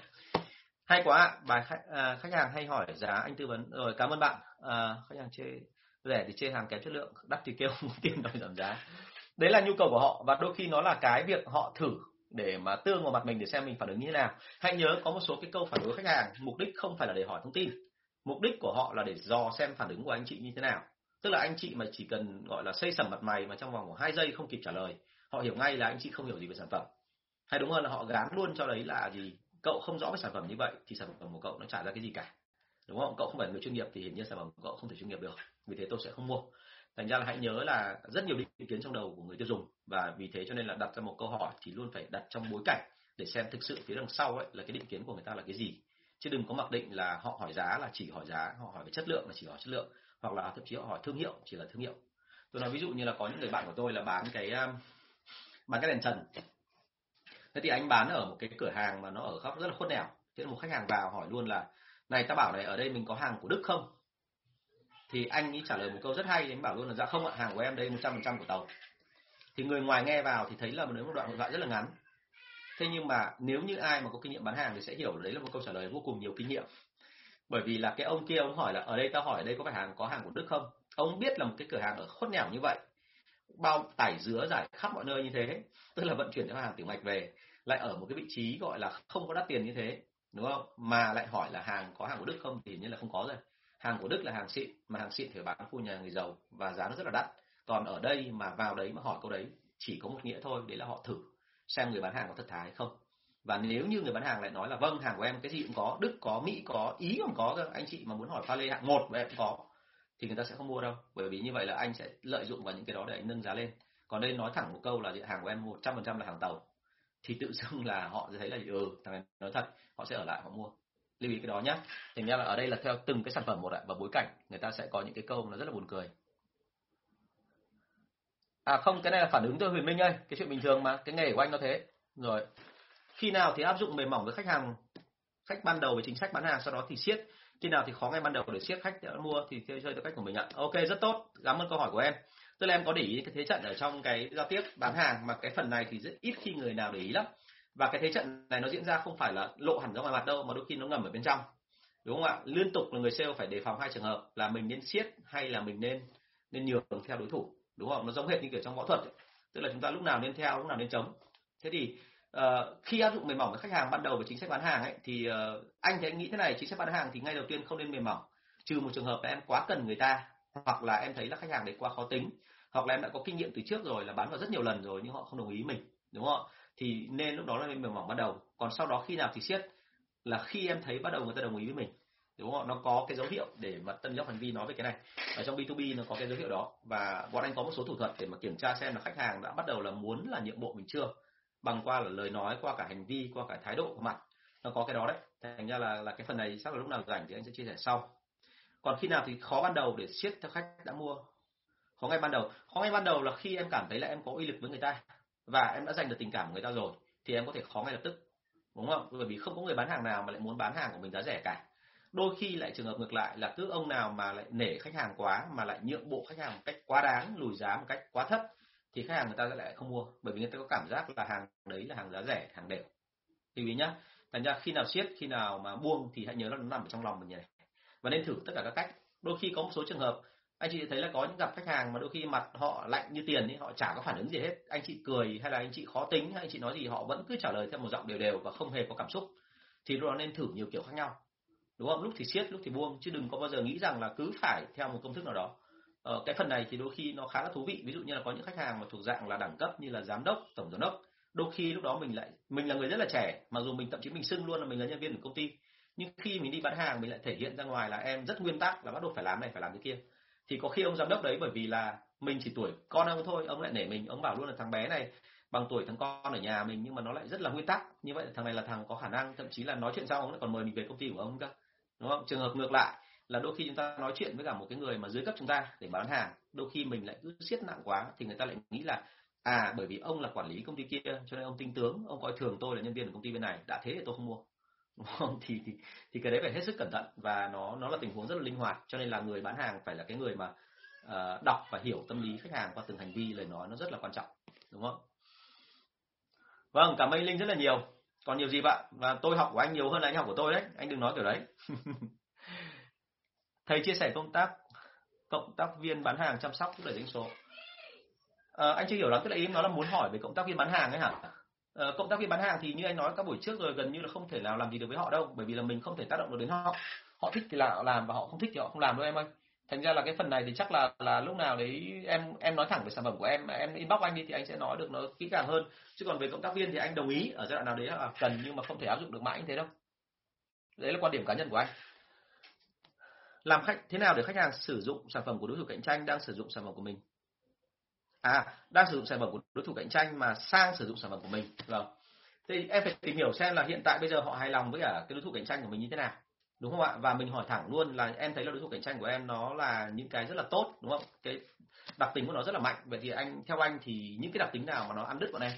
Hay quá bài khách, à, khách hàng hay hỏi giá anh tư vấn. Rồi cảm ơn bạn. À, khách hàng chê rẻ thì chê hàng kém chất lượng đắt thì kêu muốn tiền đòi giảm giá. Đấy là nhu cầu của họ và đôi khi nó là cái việc họ thử để mà tương vào mặt mình để xem mình phản ứng như thế nào. Hãy nhớ có một số cái câu phản đối khách hàng, mục đích không phải là để hỏi thông tin. Mục đích của họ là để dò xem phản ứng của anh chị như thế nào. Tức là anh chị mà chỉ cần, gọi là, xây sẩm mặt mày mà trong vòng khoảng hai giây không kịp trả lời, họ hiểu ngay là anh chị không hiểu gì về sản phẩm. Hay đúng hơn là họ gán luôn cho đấy là gì? Cậu không rõ về sản phẩm như vậy thì sản phẩm của cậu nó trả ra cái gì cả. Đúng không? Cậu không phải người chuyên nghiệp thì hiển nhiên sản phẩm của cậu không thể chuyên nghiệp được. Vì thế tôi sẽ không mua thành ra là hãy nhớ là rất nhiều định kiến trong đầu của người tiêu dùng. Và vì thế cho nên là đặt ra một câu hỏi thì luôn phải đặt trong bối cảnh để xem thực sự phía đằng sau ấy là cái định kiến của người ta là cái gì. Chứ đừng có mặc định là họ hỏi giá là chỉ hỏi giá, họ hỏi về chất lượng là chỉ hỏi chất lượng, hoặc là thậm chí họ hỏi thương hiệu chỉ là thương hiệu. Tôi nói ví dụ như là có những người bạn của tôi là bán cái um, bán cái đèn trần. Thế thì anh bán ở một cái cửa hàng mà nó ở khắp rất là khuất nẻo. Thế một khách hàng vào hỏi luôn là, này ta bảo này, ở đây mình có hàng của đức không? Thì anh ấy trả lời một câu rất hay, anh bảo luôn là dạ không ạ, hàng của em đây một trăm phần trăm của tàu. Thì người ngoài nghe vào thì thấy là một đoạn hội thoại rất là ngắn. Thế nhưng mà nếu như ai mà có kinh nghiệm bán hàng thì sẽ hiểu đấy là một câu trả lời vô cùng nhiều kinh nghiệm. Bởi vì là cái ông kia, ông hỏi là, ở đây ta hỏi ở đây có phải hàng, có hàng của đức không? Ông biết là một cái cửa hàng ở khuất nẻo như vậy. Bao tải dứa giải khắp mọi nơi như thế, tức là vận chuyển theo hàng tiểu mạch về, lại ở một cái vị trí gọi là không có đắt tiền như thế, đúng không? Mà lại hỏi là hàng có hàng của đức không thì như là không có rồi hàng của đức là hàng xịn, mà hàng xịn phải bán khu nhà người giàu và giá nó rất là đắt. Còn ở đây mà vào đấy mà hỏi câu đấy, chỉ có một nghĩa thôi, đấy là họ thử xem người bán hàng có thật thà hay không. Và nếu như người bán hàng lại nói là vâng hàng của em cái gì cũng có, đức có, mỹ có, ý cũng có cơ, anh chị mà muốn hỏi pha lê hạng một của em cũng có, thì người ta sẽ không mua đâu. Bởi vì như vậy là anh sẽ lợi dụng vào những cái đó để anh nâng giá lên. Còn đây nói thẳng một câu là hàng của em một trăm phần trăm là hàng tàu. Thì tự dưng là họ sẽ thấy là ừ thằng này nói thật, họ sẽ ở lại, họ mua lưu ý cái đó nhé thành ra là ở đây là theo từng cái sản phẩm một ạ, và bối cảnh người ta sẽ có những cái câu nó rất là buồn cười. À không, cái này là phản ứng thôi huyền minh ơi, cái chuyện bình thường mà, cái nghề của anh nó thế. Rồi, khi nào thì áp dụng mềm mỏng với khách hàng, khách ban đầu về chính sách bán hàng, sau đó thì siết. Khi nào thì khó ngay ban đầu để siết, khách mua thì chơi theo cách của mình ạ. Ok, rất tốt, cảm ơn câu hỏi của em. Tức là em có để ý cái thế trận ở trong cái giao tiếp bán hàng, mà cái phần này thì rất ít khi người nào để ý lắm và cái thế trận này nó diễn ra không phải là lộ hẳn ra ngoài mặt đâu mà đôi khi nó ngầm ở bên trong. Đúng không ạ? Liên tục là người sale phải đề phòng hai trường hợp là mình nên siết hay là mình nên nên nhường theo đối thủ. Đúng không? Nó giống hệt như kiểu trong võ thuật ấy. tức là chúng ta lúc nào nên theo lúc nào nên chống. Thế thì uh, khi áp dụng mềm mỏng với khách hàng ban đầu về chính sách bán hàng ấy thì uh, anh thì anh nghĩ thế này chính sách bán hàng thì ngay đầu tiên không nên mềm mỏng. Trừ một trường hợp là em quá cần người ta hoặc là em thấy là khách hàng đấy quá khó tính hoặc là em đã có kinh nghiệm từ trước rồi là bán vào rất nhiều lần rồi nhưng họ không đồng ý mình. Đúng không thì nên lúc đó là mềm mỏng ban đầu. Còn sau đó khi nào thì siết là khi em thấy bắt đầu người ta đồng ý với mình, đúng không nó có cái dấu hiệu để mà tân dốc hành vi nói về cái này. Ở trong B2B nó có cái dấu hiệu đó và bọn anh có một số thủ thuật để mà kiểm tra xem là khách hàng đã bắt đầu là muốn là nhượng bộ mình chưa, bằng qua là lời nói, qua cả hành vi, qua cả thái độ của mặt. Nó có cái đó đấy. Thành ra là là cái phần này chắc là lúc nào rảnh thì anh sẽ chia sẻ sau. Còn khi nào thì khó ban đầu để siết cho khách đã mua? Khó ngay ban đầu. Khó ngay ban đầu là khi em cảm thấy là em có uy lực với người ta và em đã giành được tình cảm của người ta rồi, thì em có thể khó ngay lập tức, đúng không? Bởi vì không có người bán hàng nào mà lại muốn bán hàng của mình giá rẻ cả. Đôi khi lại trường hợp ngược lại là cứ ông nào mà lại nể khách hàng quá, mà lại nhượng bộ khách hàng một cách quá đáng, lùi giá một cách quá thấp, thì khách hàng người ta sẽ lại không mua, bởi vì người ta có cảm giác là hàng đấy là hàng giá rẻ, hàng đều. Lưu ý nhá, thành ra khi nào siết, khi nào mà buông thì hãy nhớ là nó nằm ở trong lòng mình này. Và nên thử tất cả các cách. Đôi khi có một số trường hợp anh chị thấy là có những gặp khách hàng mà đôi khi mặt họ lạnh như tiền ấy họ chả có phản ứng gì hết. Anh chị cười hay là anh chị khó tính hay anh chị nói gì họ vẫn cứ trả lời theo một giọng đều đều và không hề có cảm xúc. Thì lúc đó nên thử nhiều kiểu khác nhau. Đúng không? Lúc thì siết lúc thì buông chứ đừng có bao giờ nghĩ rằng là cứ phải theo một công thức nào đó. Ờ, cái phần này thì đôi khi nó khá là thú vị. Ví dụ như là có những khách hàng mà thuộc dạng là đẳng cấp như là giám đốc tổng giám đốc đôi khi lúc đó mình lại mình là người rất là trẻ mặc dù mình thậm chí mình xưng luôn là mình là nhân viên của công ty nhưng khi mình đi bán hàng mình lại thể hiện ra ngoài là em rất nguyên tắc là bắt buộc phải làm này phải làm cái kia thì có khi ông giám đốc đấy, bởi vì là mình chỉ tuổi con ông thôi, ông lại nể mình, ông bảo luôn là thằng bé này bằng tuổi thằng con ở nhà mình, nhưng mà nó lại rất là nguyên tắc. Như vậy thằng này là thằng có khả năng, thậm chí là nói chuyện xong ông lại còn mời mình về công ty của ông cơ. Đúng không? Trường hợp ngược lại là đôi khi chúng ta nói chuyện với cả một cái người mà dưới cấp chúng ta để bán hàng, đôi khi mình lại cứ siết nặng quá thì người ta lại nghĩ là à bởi vì ông là quản lý công ty kia, cho nên ông tinh tướng, ông coi thường tôi là nhân viên của công ty bên này, đã thế thì tôi không mua không? Thì thì thì cái đấy phải hết sức cẩn thận và nó nó là tình huống rất là linh hoạt. Cho nên là người bán hàng phải là cái người mà uh, đọc và hiểu tâm lý khách hàng qua từng hành vi lời nói nó rất là quan trọng. Đúng không? Vâng cảm ơn anh linh rất là nhiều. Còn nhiều gì bạn? Và tôi học của anh nhiều hơn là anh học của tôi đấy. Anh đừng nói kiểu đấy. Thầy chia sẻ công tác cộng tác viên bán hàng chăm sóc thúc đẩy doanh số. À, anh chưa hiểu lắm tức là ý nó là muốn hỏi về cộng tác viên bán hàng ấy hả? Ờ, cộng tác viên bán hàng thì như anh nói, các buổi trước rồi gần như là không thể nào làm gì được với họ đâu, bởi vì là mình không thể tác động được đến họ. Họ thích thì là họ làm và họ không thích thì họ không làm đâu em ơi. Thành ra là cái phần này thì chắc là là lúc nào đấy em em nói thẳng về sản phẩm của em em inbox anh đi thì anh sẽ nói được nó kỹ càng hơn. Chứ còn về cộng tác viên thì anh đồng ý ở giai đoạn nào đấy là cần nhưng mà không thể áp dụng được mãi như thế đâu. Đấy là quan điểm cá nhân của anh. Làm khách, thế nào để khách hàng sử dụng sản phẩm của đối thủ cạnh tranh đang sử dụng sản phẩm của mình? À đang sử dụng sản phẩm của đối thủ cạnh tranh mà sang sử dụng sản phẩm của mình. Vâng. Thì em phải tìm hiểu xem là hiện tại bây giờ họ hài lòng với cả cái đối thủ cạnh tranh của mình như thế nào, đúng không ạ? Và mình hỏi thẳng luôn là em thấy là đối thủ cạnh tranh của em nó là những cái rất là tốt, đúng không? Cái đặc tính của nó rất là mạnh. Vậy thì anh, theo anh thì những cái đặc tính nào mà nó ăn đứt bọn em?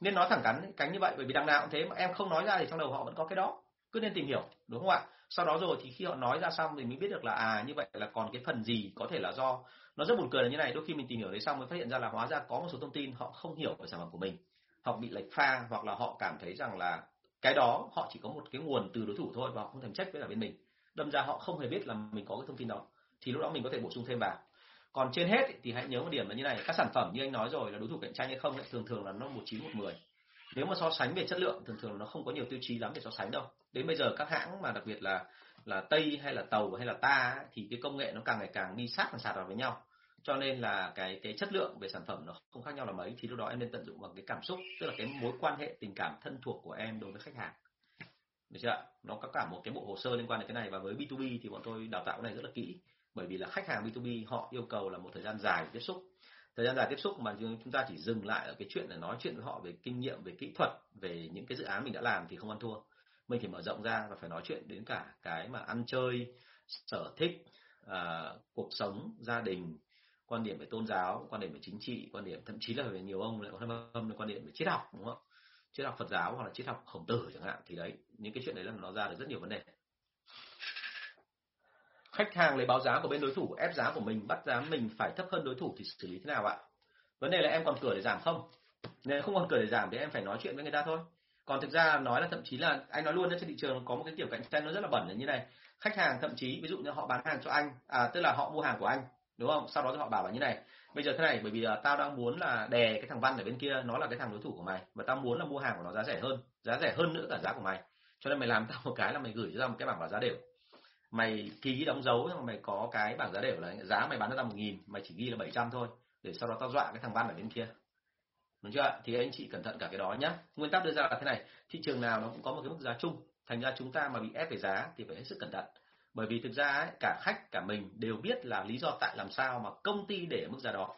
Nên nói thẳng cắn cánh như vậy, bởi vì đằng nào cũng thế mà em không nói ra thì trong đầu họ vẫn có cái đó. Cứ nên tìm hiểu, đúng không ạ? Sau đó rồi thì khi họ nói ra xong thì mình biết được là à như vậy là còn cái phần gì có thể là do nó rất buồn cười là như này đôi khi mình tìm hiểu đấy xong mới phát hiện ra là hóa ra có một số thông tin họ không hiểu về sản phẩm của mình. Họ bị lệch pha hoặc là họ cảm thấy rằng là cái đó họ chỉ có một cái nguồn từ đối thủ thôi và họ không thèm trách với cả bên mình. Đâm ra họ không hề biết là mình có cái thông tin đó thì lúc đó mình có thể bổ sung thêm vào. Còn trên hết thì hãy nhớ một điểm là như này các sản phẩm như anh nói rồi là đối thủ cạnh tranh hay không ấy, thường thường là nó một chín một mười. Nếu mà so sánh về chất lượng thường thường nó không có nhiều tiêu chí lắm để so sánh đâu. Đến bây giờ các hãng mà đặc biệt là là tây hay là tàu hay là ta thì cái công nghệ nó càng ngày càng đi sát và sạt vào với nhau. Cho nên là cái cái chất lượng về sản phẩm nó không khác nhau là mấy, thì lúc đó em nên tận dụng vào cái cảm xúc, tức là cái mối quan hệ tình cảm thân thuộc của em đối với khách hàng. Được chưa nó có cả một cái bộ hồ sơ liên quan đến cái này, và với B2B thì bọn tôi đào tạo cái này rất là kỹ, bởi vì là khách hàng B2B họ yêu cầu là một thời gian dài tiếp xúc. Thời gian dài tiếp xúc mà chúng ta chỉ dừng lại ở cái chuyện là nói chuyện với họ về kinh nghiệm, về kỹ thuật, về những cái dự án mình đã làm thì không ăn thua mình phải mở rộng ra và phải nói chuyện đến cả cái mà ăn chơi sở thích à, cuộc sống gia đình quan điểm về tôn giáo quan điểm về chính trị quan điểm thậm chí là về nhiều ông lại có âm quan điểm về triết học đúng không? Triết học Phật giáo hoặc là triết học khổng tử chẳng hạn thì đấy những cái chuyện đấy là nó ra được rất nhiều vấn đề. Khách hàng lấy báo giá của bên đối thủ ép giá của mình bắt giá mình phải thấp hơn đối thủ thì xử lý thế nào ạ? Vấn đề là em còn cửa để giảm không? Nếu không còn cửa để giảm thì em phải nói chuyện với người ta thôi còn thực ra nói là thậm chí là, anh nói luôn trên thị trường có một cái kiểu cạnh tranh nó rất là bẩn là như này. Khách hàng thậm chí, ví dụ như họ bán hàng cho anh à tức là họ mua hàng của anh, đúng không? Sau đó thì họ bảo là như này, bây giờ thế này, bởi vì à, tao đang muốn là đè cái thằng văn ở bên kia, nó là cái thằng đối thủ của mày và tao muốn là mua hàng của nó giá rẻ hơn, giá rẻ hơn nữa cả giá của mày. Cho nên mày làm tao một cái là mày gửi ra một cái bảng báo giá đều. Mày ký đóng dấu, nhưng mà mày có cái bảng giá đều là giá mày bán cho tao một nghìn, mày chỉ ghi là 700 thôi, để sau đó tao dọa cái thằng văn ở bên kia đúng chưa thì anh chị cẩn thận cả cái đó nhá. Nguyên tắc đưa ra là thế này thị trường nào nó cũng có một cái mức giá chung. Thành ra chúng ta mà bị ép về giá thì phải hết sức cẩn thận. Bởi vì thực ra ấy, cả khách cả mình đều biết là lý do tại làm sao mà công ty để mức giá đó.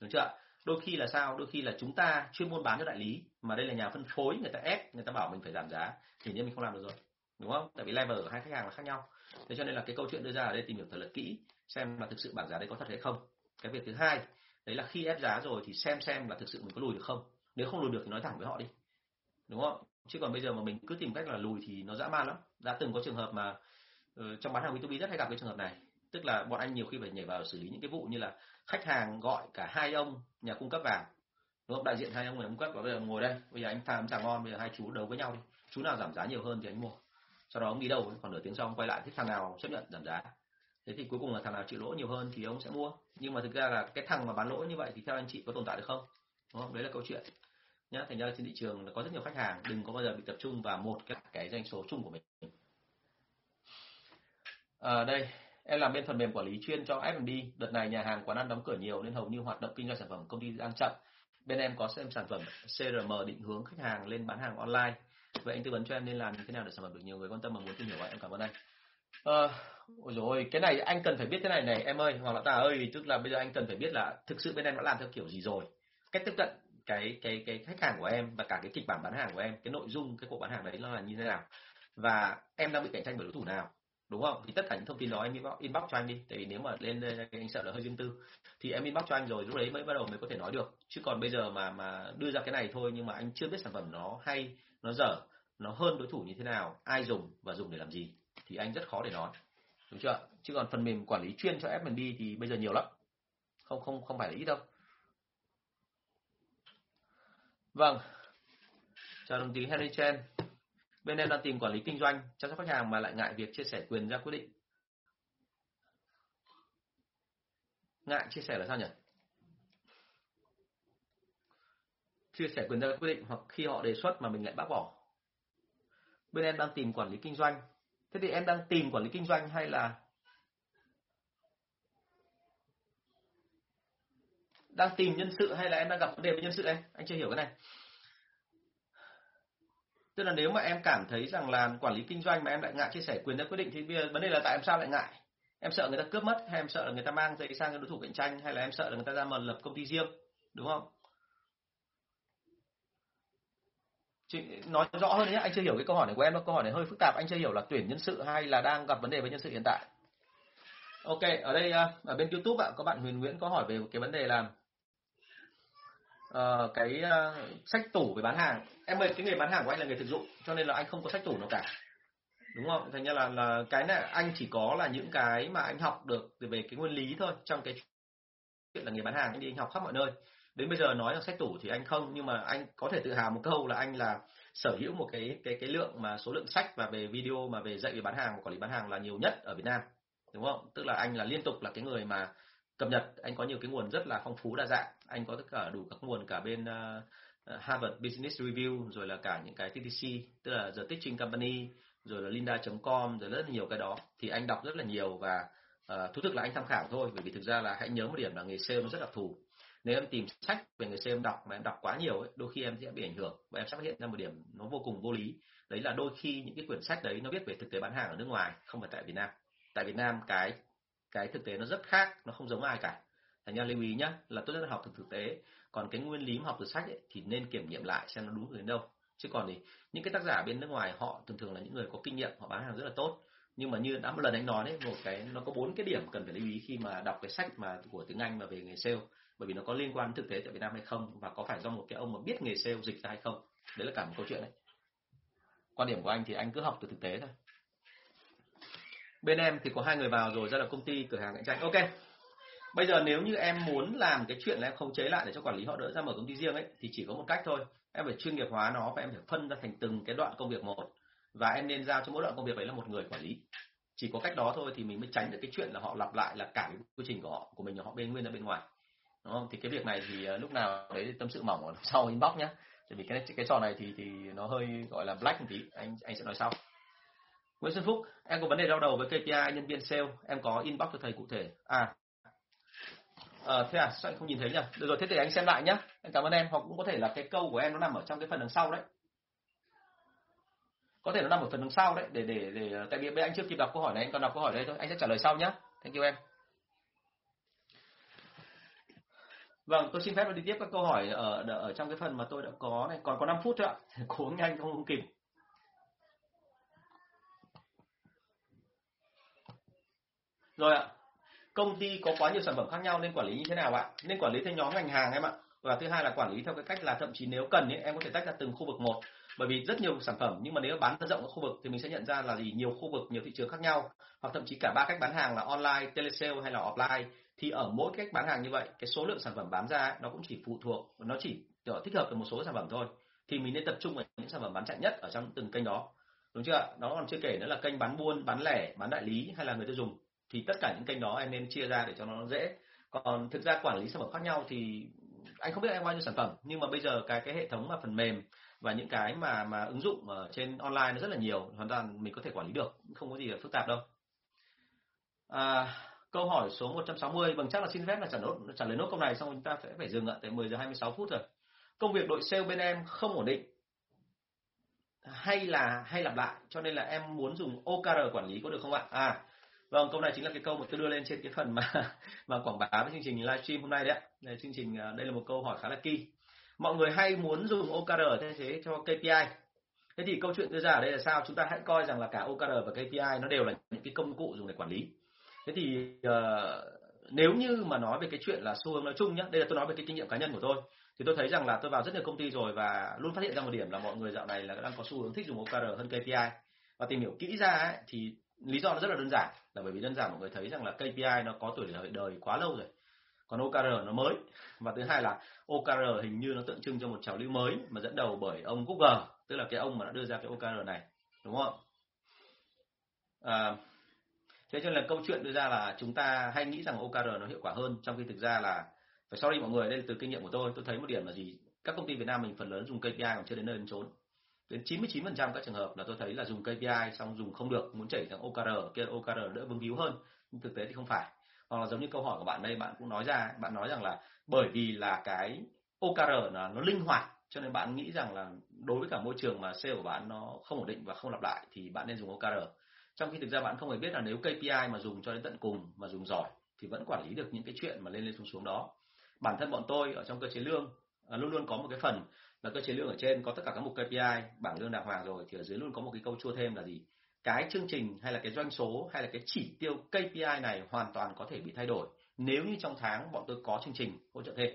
Đúng chưa đôi khi là sao? Đôi khi là chúng ta chuyên môn bán cho đại lý mà đây là nhà phân phối người ta ép người ta bảo mình phải giảm giá thì nhiên mình không làm được rồi. Đúng không? Tại vì level của hai khách hàng là khác nhau. Thế cho nên là cái câu chuyện đưa ra ở đây tìm hiểu thật là kỹ xem là thực sự bảng giá đấy có thật hay không. Cái việc thứ hai đấy là khi ép giá rồi thì xem xem là thực sự mình có lùi được không. Nếu không lùi được thì nói thẳng với họ đi. Đúng không? Chứ còn bây giờ mà mình cứ tìm cách là lùi thì nó dã man lắm. Đã từng có trường hợp mà uh, trong bán hàng B2B rất hay gặp cái trường hợp này. Tức là bọn anh nhiều khi phải nhảy vào xử lý những cái vụ như là khách hàng gọi cả hai ông nhà cung cấp vào. Đúng không? Đại diện hai ông nhà cung cấp và bây giờ ngồi đây bây giờ anh tham chả ngon bây giờ hai chú đấu với nhau đi. Chú nào giảm giá nhiều hơn thì anh mua. Sau đó ông đi đâu còn nửa tiếng sau ông quay lại thích thằng nào chấp nhận giảm giá thế thì cuối cùng là thằng nào chịu lỗ nhiều hơn thì ông sẽ mua. Nhưng mà thực ra là cái thằng mà bán lỗ như vậy thì theo anh chị có tồn tại được không? Đúng không? Đấy là câu chuyện. Nhá thành ra trên thị trường có rất nhiều khách hàng đừng có bao giờ bị tập trung vào một cái cái doanh số chung của mình. À, đây em làm bên phần mềm quản lý chuyên cho F&B đợt này nhà hàng quán ăn đóng cửa nhiều nên hầu như hoạt động kinh doanh sản phẩm công ty đang chậm. Bên em có xem sản phẩm CRM định hướng khách hàng lên bán hàng online. Vậy anh tư vấn cho em nên làm như thế nào để sản phẩm được nhiều người quan tâm và muốn tìm hiểu vậy em cảm ơn anh ờ, ôi rồi cái này anh cần phải biết thế này này em ơi hoặc là ta ơi tức là bây giờ anh cần phải biết là thực sự bên em đã làm theo kiểu gì rồi. Cách tiếp cận cái cái cái khách hàng của em và cả cái kịch bản bán hàng của em cái nội dung cái cuộc bán hàng đấy nó là như thế nào? Và em đang bị cạnh tranh bởi đối thủ nào? Đúng không? Thì tất cả những thông tin đó em inbox, inbox cho anh đi tại vì nếu mà lên anh sợ là hơi riêng tư. Thì em inbox cho anh rồi lúc đấy mới bắt đầu mới có thể nói được. Chứ còn bây giờ mà mà đưa ra cái này thôi nhưng mà anh chưa biết sản phẩm nó hay nó dở nó hơn đối thủ như thế nào ai dùng và dùng để làm gì thì anh rất khó để nói, đúng chưa? Chứ còn phần mềm quản lý chuyên cho F&B thì bây giờ nhiều lắm. Không không không phải là ít đâu. Vâng. Chào đồng chí Henry Chen. Bên em đang tìm quản lý kinh doanh, chăm sóc khách hàng mà lại ngại việc chia sẻ quyền ra quyết định. Ngại chia sẻ là sao nhỉ? Chia sẻ quyền ra quyết định hoặc khi họ đề xuất mà mình lại bác bỏ. Bên em đang tìm quản lý kinh doanh thế thì em đang tìm quản lý kinh doanh hay là đang tìm nhân sự hay là em đang gặp vấn đề với nhân sự em anh chưa hiểu cái này. Tức là nếu mà em cảm thấy rằng là quản lý kinh doanh mà em lại ngại chia sẻ quyền ra quyết định thì bây giờ vấn đề là tại em sao lại ngại? Em sợ người ta cướp mất hay em sợ là người ta mang giấy sang cho đối thủ cạnh tranh hay là em sợ là người ta ra mà lập công ty riêng, đúng không? Chị nói rõ hơn nhé anh chưa hiểu cái câu hỏi này của em câu hỏi này hơi phức tạp anh chưa hiểu là tuyển nhân sự hay là đang gặp vấn đề với nhân sự hiện tại. Ok ở đây à, ở bên youtube ạ có bạn huyền nguyễn có hỏi về cái vấn đề là uh, cái uh, sách tủ về bán hàng. Em ơi cái nghề bán hàng của anh là nghề thực dụng cho nên là anh không có sách tủ nào cả. Đúng không? Thành ra là là cái này anh chỉ có là những cái mà anh học được về cái nguyên lý thôi trong cái chuyện là nghề bán hàng. Anh đi anh học khắp mọi nơi đến bây giờ nói là sách tủ thì anh không nhưng mà anh có thể tự hào một câu là anh là sở hữu một cái cái cái lượng mà số lượng sách và về video mà về dạy về bán hàng và quản lý bán hàng là nhiều nhất ở Việt Nam đúng không? Tức là anh là liên tục là cái người mà cập nhật anh có nhiều cái nguồn rất là phong phú đa dạng anh có tất cả đủ các nguồn cả bên uh, Harvard Business Review rồi là cả những cái TTC tức là The Teaching Company rồi là Linda.com rồi rất là nhiều cái đó. Thì anh đọc rất là nhiều và uh, thú thực là anh tham khảo thôi bởi vì thực ra là hãy nhớ một điểm là nghề sale nó rất đặc thù nếu em tìm sách về người xem đọc mà em đọc quá nhiều ấy, đôi khi em sẽ bị ảnh hưởng và em sẽ phát hiện ra một điểm nó vô cùng vô lý. Đấy là đôi khi những cái quyển sách đấy nó viết về thực tế bán hàng ở nước ngoài không phải tại Việt Nam. Tại Việt Nam cái cái thực tế nó rất khác nó không giống ai cả. Thành ra lưu ý nhá là tốt nhất là học từ thực tế. Còn cái nguyên lý mà học từ sách ấy, thì nên kiểm nghiệm lại xem nó đúng đến đâu. Chứ còn thì những cái tác giả bên nước ngoài họ thường thường là những người có kinh nghiệm họ bán hàng rất là tốt. Nhưng mà như đã một lần anh nói đấy một cái nó có bốn cái điểm cần phải lưu ý khi mà đọc cái sách mà của tiếng Anh mà về nghề sale bởi vì nó có liên quan thực tế tại Việt Nam hay không, và có phải do một cái ông mà biết nghề sale dịch ra hay không? Đấy là cả một câu chuyện đấy. Quan điểm của anh thì anh cứ học từ thực tế thôi. Bên em thì có hai người vào rồi, ra là công ty cửa hàng cạnh tranh. Ok. Bây giờ nếu như em muốn làm cái chuyện là em không chế lại để cho quản lý họ đỡ ra mở công ty riêng ấy, thì chỉ có một cách thôi. Em phải chuyên nghiệp hóa nó và em phải phân ra thành từng cái đoạn công việc một. Và em nên giao cho mỗi đoạn công việc đấy là một người quản lý. Chỉ có cách đó thôi thì mình mới tránh được cái chuyện là họ lặp lại là cả cái quy trình của họ, của mình họ bên nguyên ra bên ngoài đúng không? Thì cái việc này thì ờ, lúc nào đấy tâm sự mỏng ở sau inbox nhá. tại vì cái cái trò này thì thì nó hơi gọi là black một tí. Anh anh sẽ nói sau. Nguyễn Xuân Phúc em có vấn đề đau đầu với KPI nhân viên sale? Em có inbox cho thầy cụ thể. À à, thế à sao anh không nhìn thấy nhỉ? Được rồi thế thì anh xem lại nhá. Em cảm ơn em. Hoặc cũng có thể là cái câu của em nó nằm ở trong cái phần đằng sau đấy. Có thể nó nằm ở phần đằng sau đấy để để để ờ, tại vì bây anh chưa kịp đọc câu hỏi này. Anh còn đọc câu hỏi đây thôi. Anh sẽ trả lời sau nhá. Thank you em. Vâng, tôi xin phép đi tiếp các câu hỏi ở ở trong cái phần mà tôi đã có này, còn có 5 phút thôi ạ. Cố nhanh không, không kịp. Rồi ạ. Công ty có quá nhiều sản phẩm khác nhau nên quản lý như thế nào ạ? Nên quản lý theo nhóm ngành hàng em ạ. Và thứ hai là quản lý theo cái cách là thậm chí nếu cần ấy, em có thể tách ra từng khu vực một. Bởi vì rất nhiều sản phẩm nhưng mà nếu bán rộng ở khu vực thì mình sẽ nhận ra là gì nhiều khu vực, nhiều thị trường khác nhau hoặc thậm chí cả ba cách bán hàng là online, telesale hay là offline thì ở mỗi cách bán hàng như vậy cái số lượng sản phẩm bán ra nó cũng chỉ phụ thuộc nó chỉ thích hợp với một số sản phẩm thôi. Thì mình nên tập trung vào những sản phẩm bán chạy nhất ở trong từng kênh đó. Đúng chưa nó còn chưa kể nữa là kênh bán buôn bán lẻ bán đại lý hay là người tiêu dùng. Thì tất cả những kênh đó em nên chia ra để cho nó dễ. Còn thực ra quản lý sản phẩm khác nhau thì anh không biết em bao nhiêu sản phẩm nhưng mà bây giờ cái cái hệ thống mà phần mềm và những cái mà mà ứng dụng ở trên online nó rất là nhiều hoàn toàn mình có thể quản lý được không có gì là phức tạp đâu. À, Câu hỏi số 160, bằng vâng, chắc là xin phép là trả nốt trả lời nốt câu này xong chúng ta sẽ phải dừng ạ, tại 10 giờ 26 phút rồi. Công việc đội sale bên em không ổn định hay là hay lặp lại cho nên là em muốn dùng OKR quản lý có được không ạ? À, vâng, câu này chính là cái câu mà tôi đưa lên trên cái phần mà mà quảng bá với chương trình livestream hôm nay đấy ạ. Đây, chương trình à, đây là một câu hỏi khá là kỳ. Mọi người hay muốn dùng OKR thay thế cho KPI. Thế thì câu chuyện đưa ra ở đây là sao? Chúng ta hãy coi rằng là cả OKR và KPI nó đều là những cái công cụ dùng để quản lý thế thì uh, nếu như mà nói về cái chuyện là xu hướng nói chung nhé đây là tôi nói về cái kinh nghiệm cá nhân của tôi thì tôi thấy rằng là tôi vào rất nhiều công ty rồi và luôn phát hiện ra một điểm là mọi người dạo này là đang có xu hướng thích dùng OKR hơn KPI và tìm hiểu kỹ ra ấy, thì lý do nó rất là đơn giản là bởi vì đơn giản mọi người thấy rằng là KPI nó có tuổi đời, đời quá lâu rồi còn OKR nó mới. Và thứ hai là OKR hình như nó tượng trưng cho một trào lưu mới mà dẫn đầu bởi ông Google tức là cái ông mà đã đưa ra cái OKR này đúng không? À, thế cho nên là câu chuyện đưa ra là chúng ta hay nghĩ rằng OKR nó hiệu quả hơn, trong khi thực ra là, phải sorry mọi người, đây là từ kinh nghiệm của tôi. Tôi thấy một điểm là gì? Các công ty Việt Nam mình phần lớn dùng KPI còn chưa đến nơi đến chốn. Đến 99% các trường hợp là tôi thấy là dùng KPI xong dùng không được, muốn chảy sang OKR kia OKR đỡ vướng víu hơn. Nhưng thực tế thì không phải. Hoặc là giống như câu hỏi của bạn đây, bạn cũng nói ra, bạn nói rằng là bởi vì là cái OKR là nó linh hoạt, cho nên bạn nghĩ rằng là đối với cả môi trường mà sale của bạn nó không ổn định và không lặp lại thì bạn nên dùng OKR trong khi thực ra bạn không hề biết là nếu KPI mà dùng cho đến tận cùng mà dùng giỏi thì vẫn quản lý được những cái chuyện mà lên lên xuống xuống đó. Bản thân bọn tôi ở trong cơ chế lương à, luôn luôn có một cái phần là cơ chế lương ở trên có tất cả các mục KPI bảng lương đàng hoàng rồi thì ở dưới luôn có một cái câu chua thêm là gì? Cái chương trình hay là cái doanh số hay là cái chỉ tiêu KPI này hoàn toàn có thể bị thay đổi nếu như trong tháng bọn tôi có chương trình hỗ trợ thêm.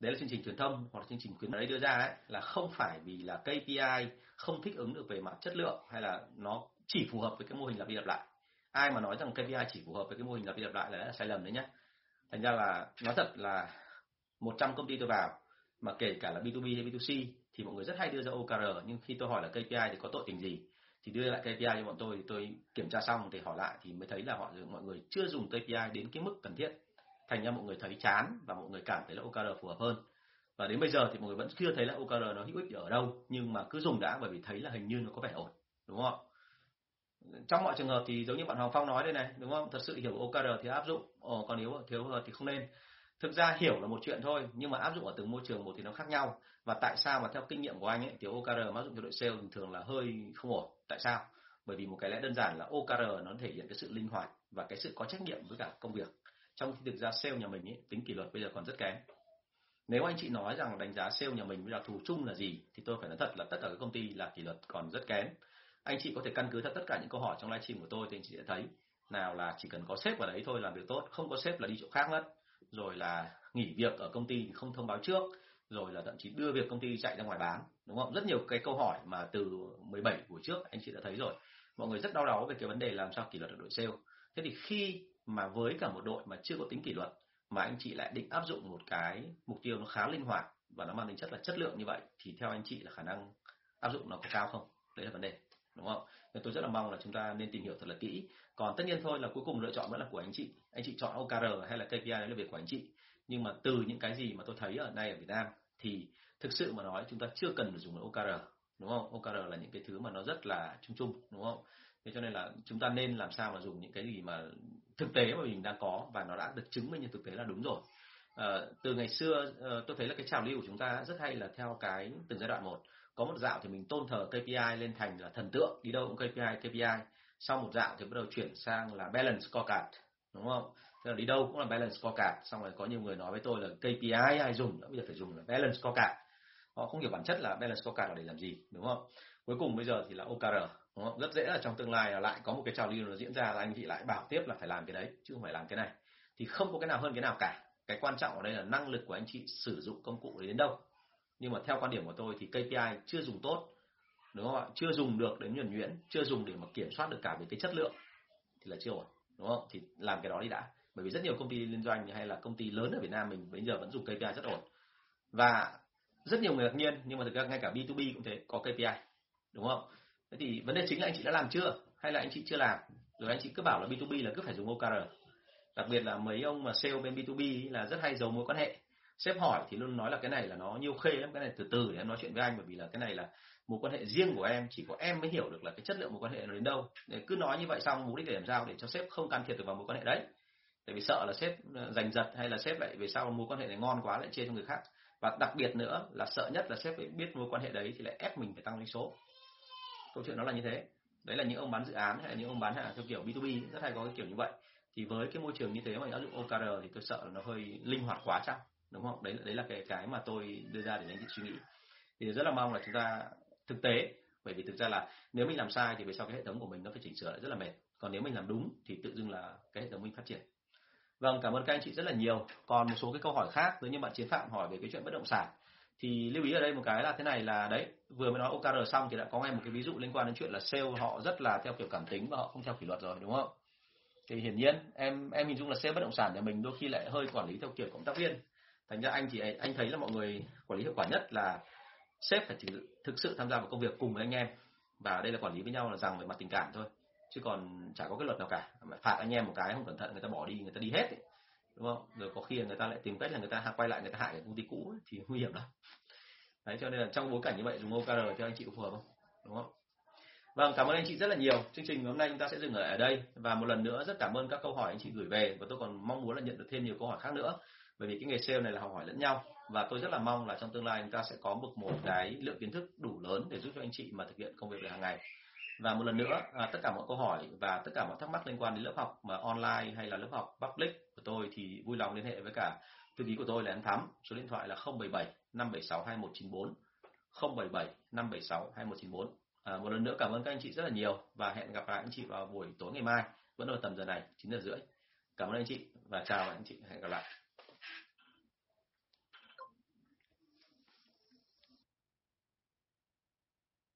Đấy là chương trình truyền thông hoặc là chương trình khuyến mãi đưa ra ấy là không phải vì là KPI không thích ứng được về mặt chất lượng hay là nó chỉ phù hợp với cái mô hình lặp đi lặp lại. Ai mà nói rằng KPI chỉ phù hợp với cái mô hình lặp đi lặp lại là, sai lầm đấy nhé thành ra là nói thật là 100 công ty tôi vào mà kể cả là B2B hay B2C thì mọi người rất hay đưa ra OKR nhưng khi tôi hỏi là KPI thì có tội tình gì thì đưa lại KPI cho bọn tôi thì tôi kiểm tra xong thì hỏi lại thì mới thấy là họ mọi người chưa dùng KPI đến cái mức cần thiết. Thành ra mọi người thấy chán và mọi người cảm thấy là OKR phù hợp hơn. Và đến bây giờ thì mọi người vẫn chưa thấy là OKR nó hữu ích ở đâu nhưng mà cứ dùng đã bởi vì thấy là hình như nó có vẻ ổn đúng không trong mọi trường hợp thì giống như bạn Hoàng Phong nói đây này đúng không? Thật sự hiểu OKR thì áp dụng Ồ, còn nếu thiếu thì không nên. Thực ra hiểu là một chuyện thôi nhưng mà áp dụng ở từng môi trường một thì nó khác nhau. Và tại sao mà theo kinh nghiệm của anh ấy thì OKR mà áp dụng cho đội sale thì thường là hơi không ổn. Tại sao? Bởi vì một cái lẽ đơn giản là OKR nó thể hiện cái sự linh hoạt và cái sự có trách nhiệm với cả công việc. Trong khi thực ra sale nhà mình ấy, tính kỷ luật bây giờ còn rất kém. Nếu anh chị nói rằng đánh giá sale nhà mình bây giờ thù chung là gì thì tôi phải nói thật là tất cả các công ty là kỷ luật còn rất kém anh chị có thể căn cứ theo tất cả những câu hỏi trong livestream của tôi thì anh chị sẽ thấy nào là chỉ cần có sếp vào đấy thôi làm việc tốt, không có sếp là đi chỗ khác mất. Rồi là nghỉ việc ở công ty không thông báo trước, rồi là thậm chí đưa việc công ty chạy ra ngoài bán, đúng không? Rất nhiều cái câu hỏi mà từ 17 buổi trước anh chị đã thấy rồi. Mọi người rất đau đáu về cái vấn đề làm sao kỷ luật được đội sale. Thế thì khi mà với cả một đội mà chưa có tính kỷ luật mà anh chị lại định áp dụng một cái mục tiêu nó khá linh hoạt và nó mang tính chất là chất lượng như vậy thì theo anh chị là khả năng áp dụng nó có cao không? Đấy là vấn đề đúng không? Nên tôi rất là mong là chúng ta nên tìm hiểu thật là kỹ. Còn tất nhiên thôi là cuối cùng lựa chọn vẫn là của anh chị. Anh chị chọn OKR hay là KPI đấy là việc của anh chị. Nhưng mà từ những cái gì mà tôi thấy ở đây ở Việt Nam thì thực sự mà nói chúng ta chưa cần phải dùng OKR đúng không? OKR là những cái thứ mà nó rất là chung chung đúng không? Thế cho nên là chúng ta nên làm sao mà dùng những cái gì mà thực tế mà mình đang có và nó đã được chứng minh như thực tế là đúng rồi. À, từ ngày xưa ờ, tôi thấy là cái trào lưu của chúng ta rất hay là theo cái từng giai đoạn một có một dạo thì mình tôn thờ KPI lên thành là thần tượng, đi đâu cũng KPI KPI sau một dạo thì bắt đầu chuyển sang là balance scorecard, đúng không? Tức là đi đâu cũng là balance scorecard, xong rồi có nhiều người nói với tôi là KPI ai dùng, bây giờ phải dùng là balance scorecard. Họ không hiểu bản chất là balance scorecard là để làm gì, đúng không? Cuối cùng bây giờ thì là OKR đúng không? rất dễ là trong tương lai là lại có một cái trào lưu nó diễn ra là anh chị lại bảo tiếp là phải làm cái đấy, chứ không phải làm cái này. Thì không có cái nào hơn cái nào cả. Cái quan trọng ở đây là năng lực của anh chị sử dụng công cụ đến đâu nhưng mà theo quan điểm của tôi thì KPI chưa dùng tốt, đúng không ạ? Chưa dùng được đến nhuần nhuyễn, chưa dùng để mà kiểm soát được cả về cái chất lượng thì là chưa ổn, đúng không? Thì làm cái đó đi đã. Bởi vì rất nhiều công ty liên doanh hay là công ty lớn ở Việt Nam mình bây giờ vẫn dùng KPI rất ổn. Và rất nhiều người ngạc nhiên, nhưng mà thực ra ngay cả B2B cũng thế, có KPI đúng không? Thế thì vấn đề chính là anh chị đã làm chưa? Hay là anh chị chưa làm? Rồi anh chị cứ bảo là B2B là cứ phải dùng OKR đặc biệt là mấy ông mà sale bên B2B là rất hay giấu mối quan hệ sếp hỏi thì luôn nói là cái này là nó nhiều khê lắm, cái này từ từ để em nói chuyện với anh, bởi vì là cái này là mối quan hệ riêng của em, chỉ có em mới hiểu được là cái chất lượng mối quan hệ nó đến đâu. Để cứ nói như vậy xong, mục đích để làm sao? Để cho sếp không can thiệp được vào mối quan hệ đấy. Tại vì sợ là sếp ờ, giành giật hay là sếp lại về sau mối quan hệ này ngon quá lại chia cho người khác. Và đặc biệt nữa là sợ nhất là sếp phải biết mối quan hệ đấy thì lại ép mình phải tăng doanh số. Câu chuyện nó là như thế. Đấy là những ông bán dự án hay là những ông bán hàng theo kiểu B2B rất hay có cái kiểu như vậy. Thì với cái môi trường như thế mà áp dụng OKR thì tôi sợ là nó hơi linh hoạt quá chăng? Đúng không? Đấy đấy là cái cái mà tôi đưa ra để anh chị suy nghĩ. Thì rất là mong là chúng ta thực tế, bởi vì thực ra là nếu mình làm sai thì về sau cái hệ thống của mình nó phải chỉnh sửa lại rất là mệt. Còn nếu mình làm đúng thì tự dưng là cái hệ thống mình phát triển. Vâng cảm ơn các anh chị rất là nhiều. Còn một số cái câu hỏi khác nếu như bạn chiến phạm hỏi về cái chuyện bất động sản thì lưu ý ở đây một cái là thế này là đấy, vừa mới nói OKR xong thì đã có ngay một cái ví dụ liên quan đến chuyện là sale họ rất là theo kiểu cảm tính và họ không theo kỷ luật rồi, đúng không? Thì hiển nhiên em em hình dung là sale bất động sản nhà mình đôi khi lại hơi quản lý theo kiểu cộng tác viên thành ra anh thì anh thấy là mọi người quản lý hiệu quả nhất là sếp phải thực sự tham gia vào công việc cùng với anh em. Và đây là quản lý với nhau là rằng về mặt tình cảm thôi. Chứ còn chả có cái luật nào cả. Mà phạt anh em một cái không cẩn thận người ta bỏ đi người ta đi hết ấy. đúng không? Rồi có khi người ta lại tìm cách là người ta quay lại người ta hại cái công ty cũ ấy, thì nguy hiểm lắm. Đấy cho nên là trong bối cảnh như vậy dùng OKR theo anh chị có phù hợp không? Đúng không? Vâng, cảm ơn anh chị rất là nhiều. Chương trình hôm nay chúng ta sẽ dừng ở đây. Và một lần nữa rất cảm ơn các câu hỏi anh chị gửi về. Và tôi còn mong muốn là nhận được thêm nhiều câu hỏi khác nữa. Bởi vì cái nghề sale này là học hỏi lẫn nhau và tôi rất là mong là trong tương lai chúng ta sẽ có một một cái lượng kiến thức đủ lớn để giúp cho anh chị mà thực hiện công việc hàng ngày. Và một lần nữa, à, tất cả mọi câu hỏi và tất cả mọi thắc mắc liên quan đến lớp học mà online hay là lớp học public của tôi thì vui lòng liên hệ với cả thư ký của tôi là anh Thắm. Số điện thoại là 077 576 2194 077 576 2194 À, một lần nữa cảm ơn các anh chị rất là nhiều và hẹn gặp lại anh chị vào buổi tối ngày mai vẫn ở tầm giờ này 9 giờ rưỡi. Cảm ơn anh chị và chào anh chị hẹn gặp lại.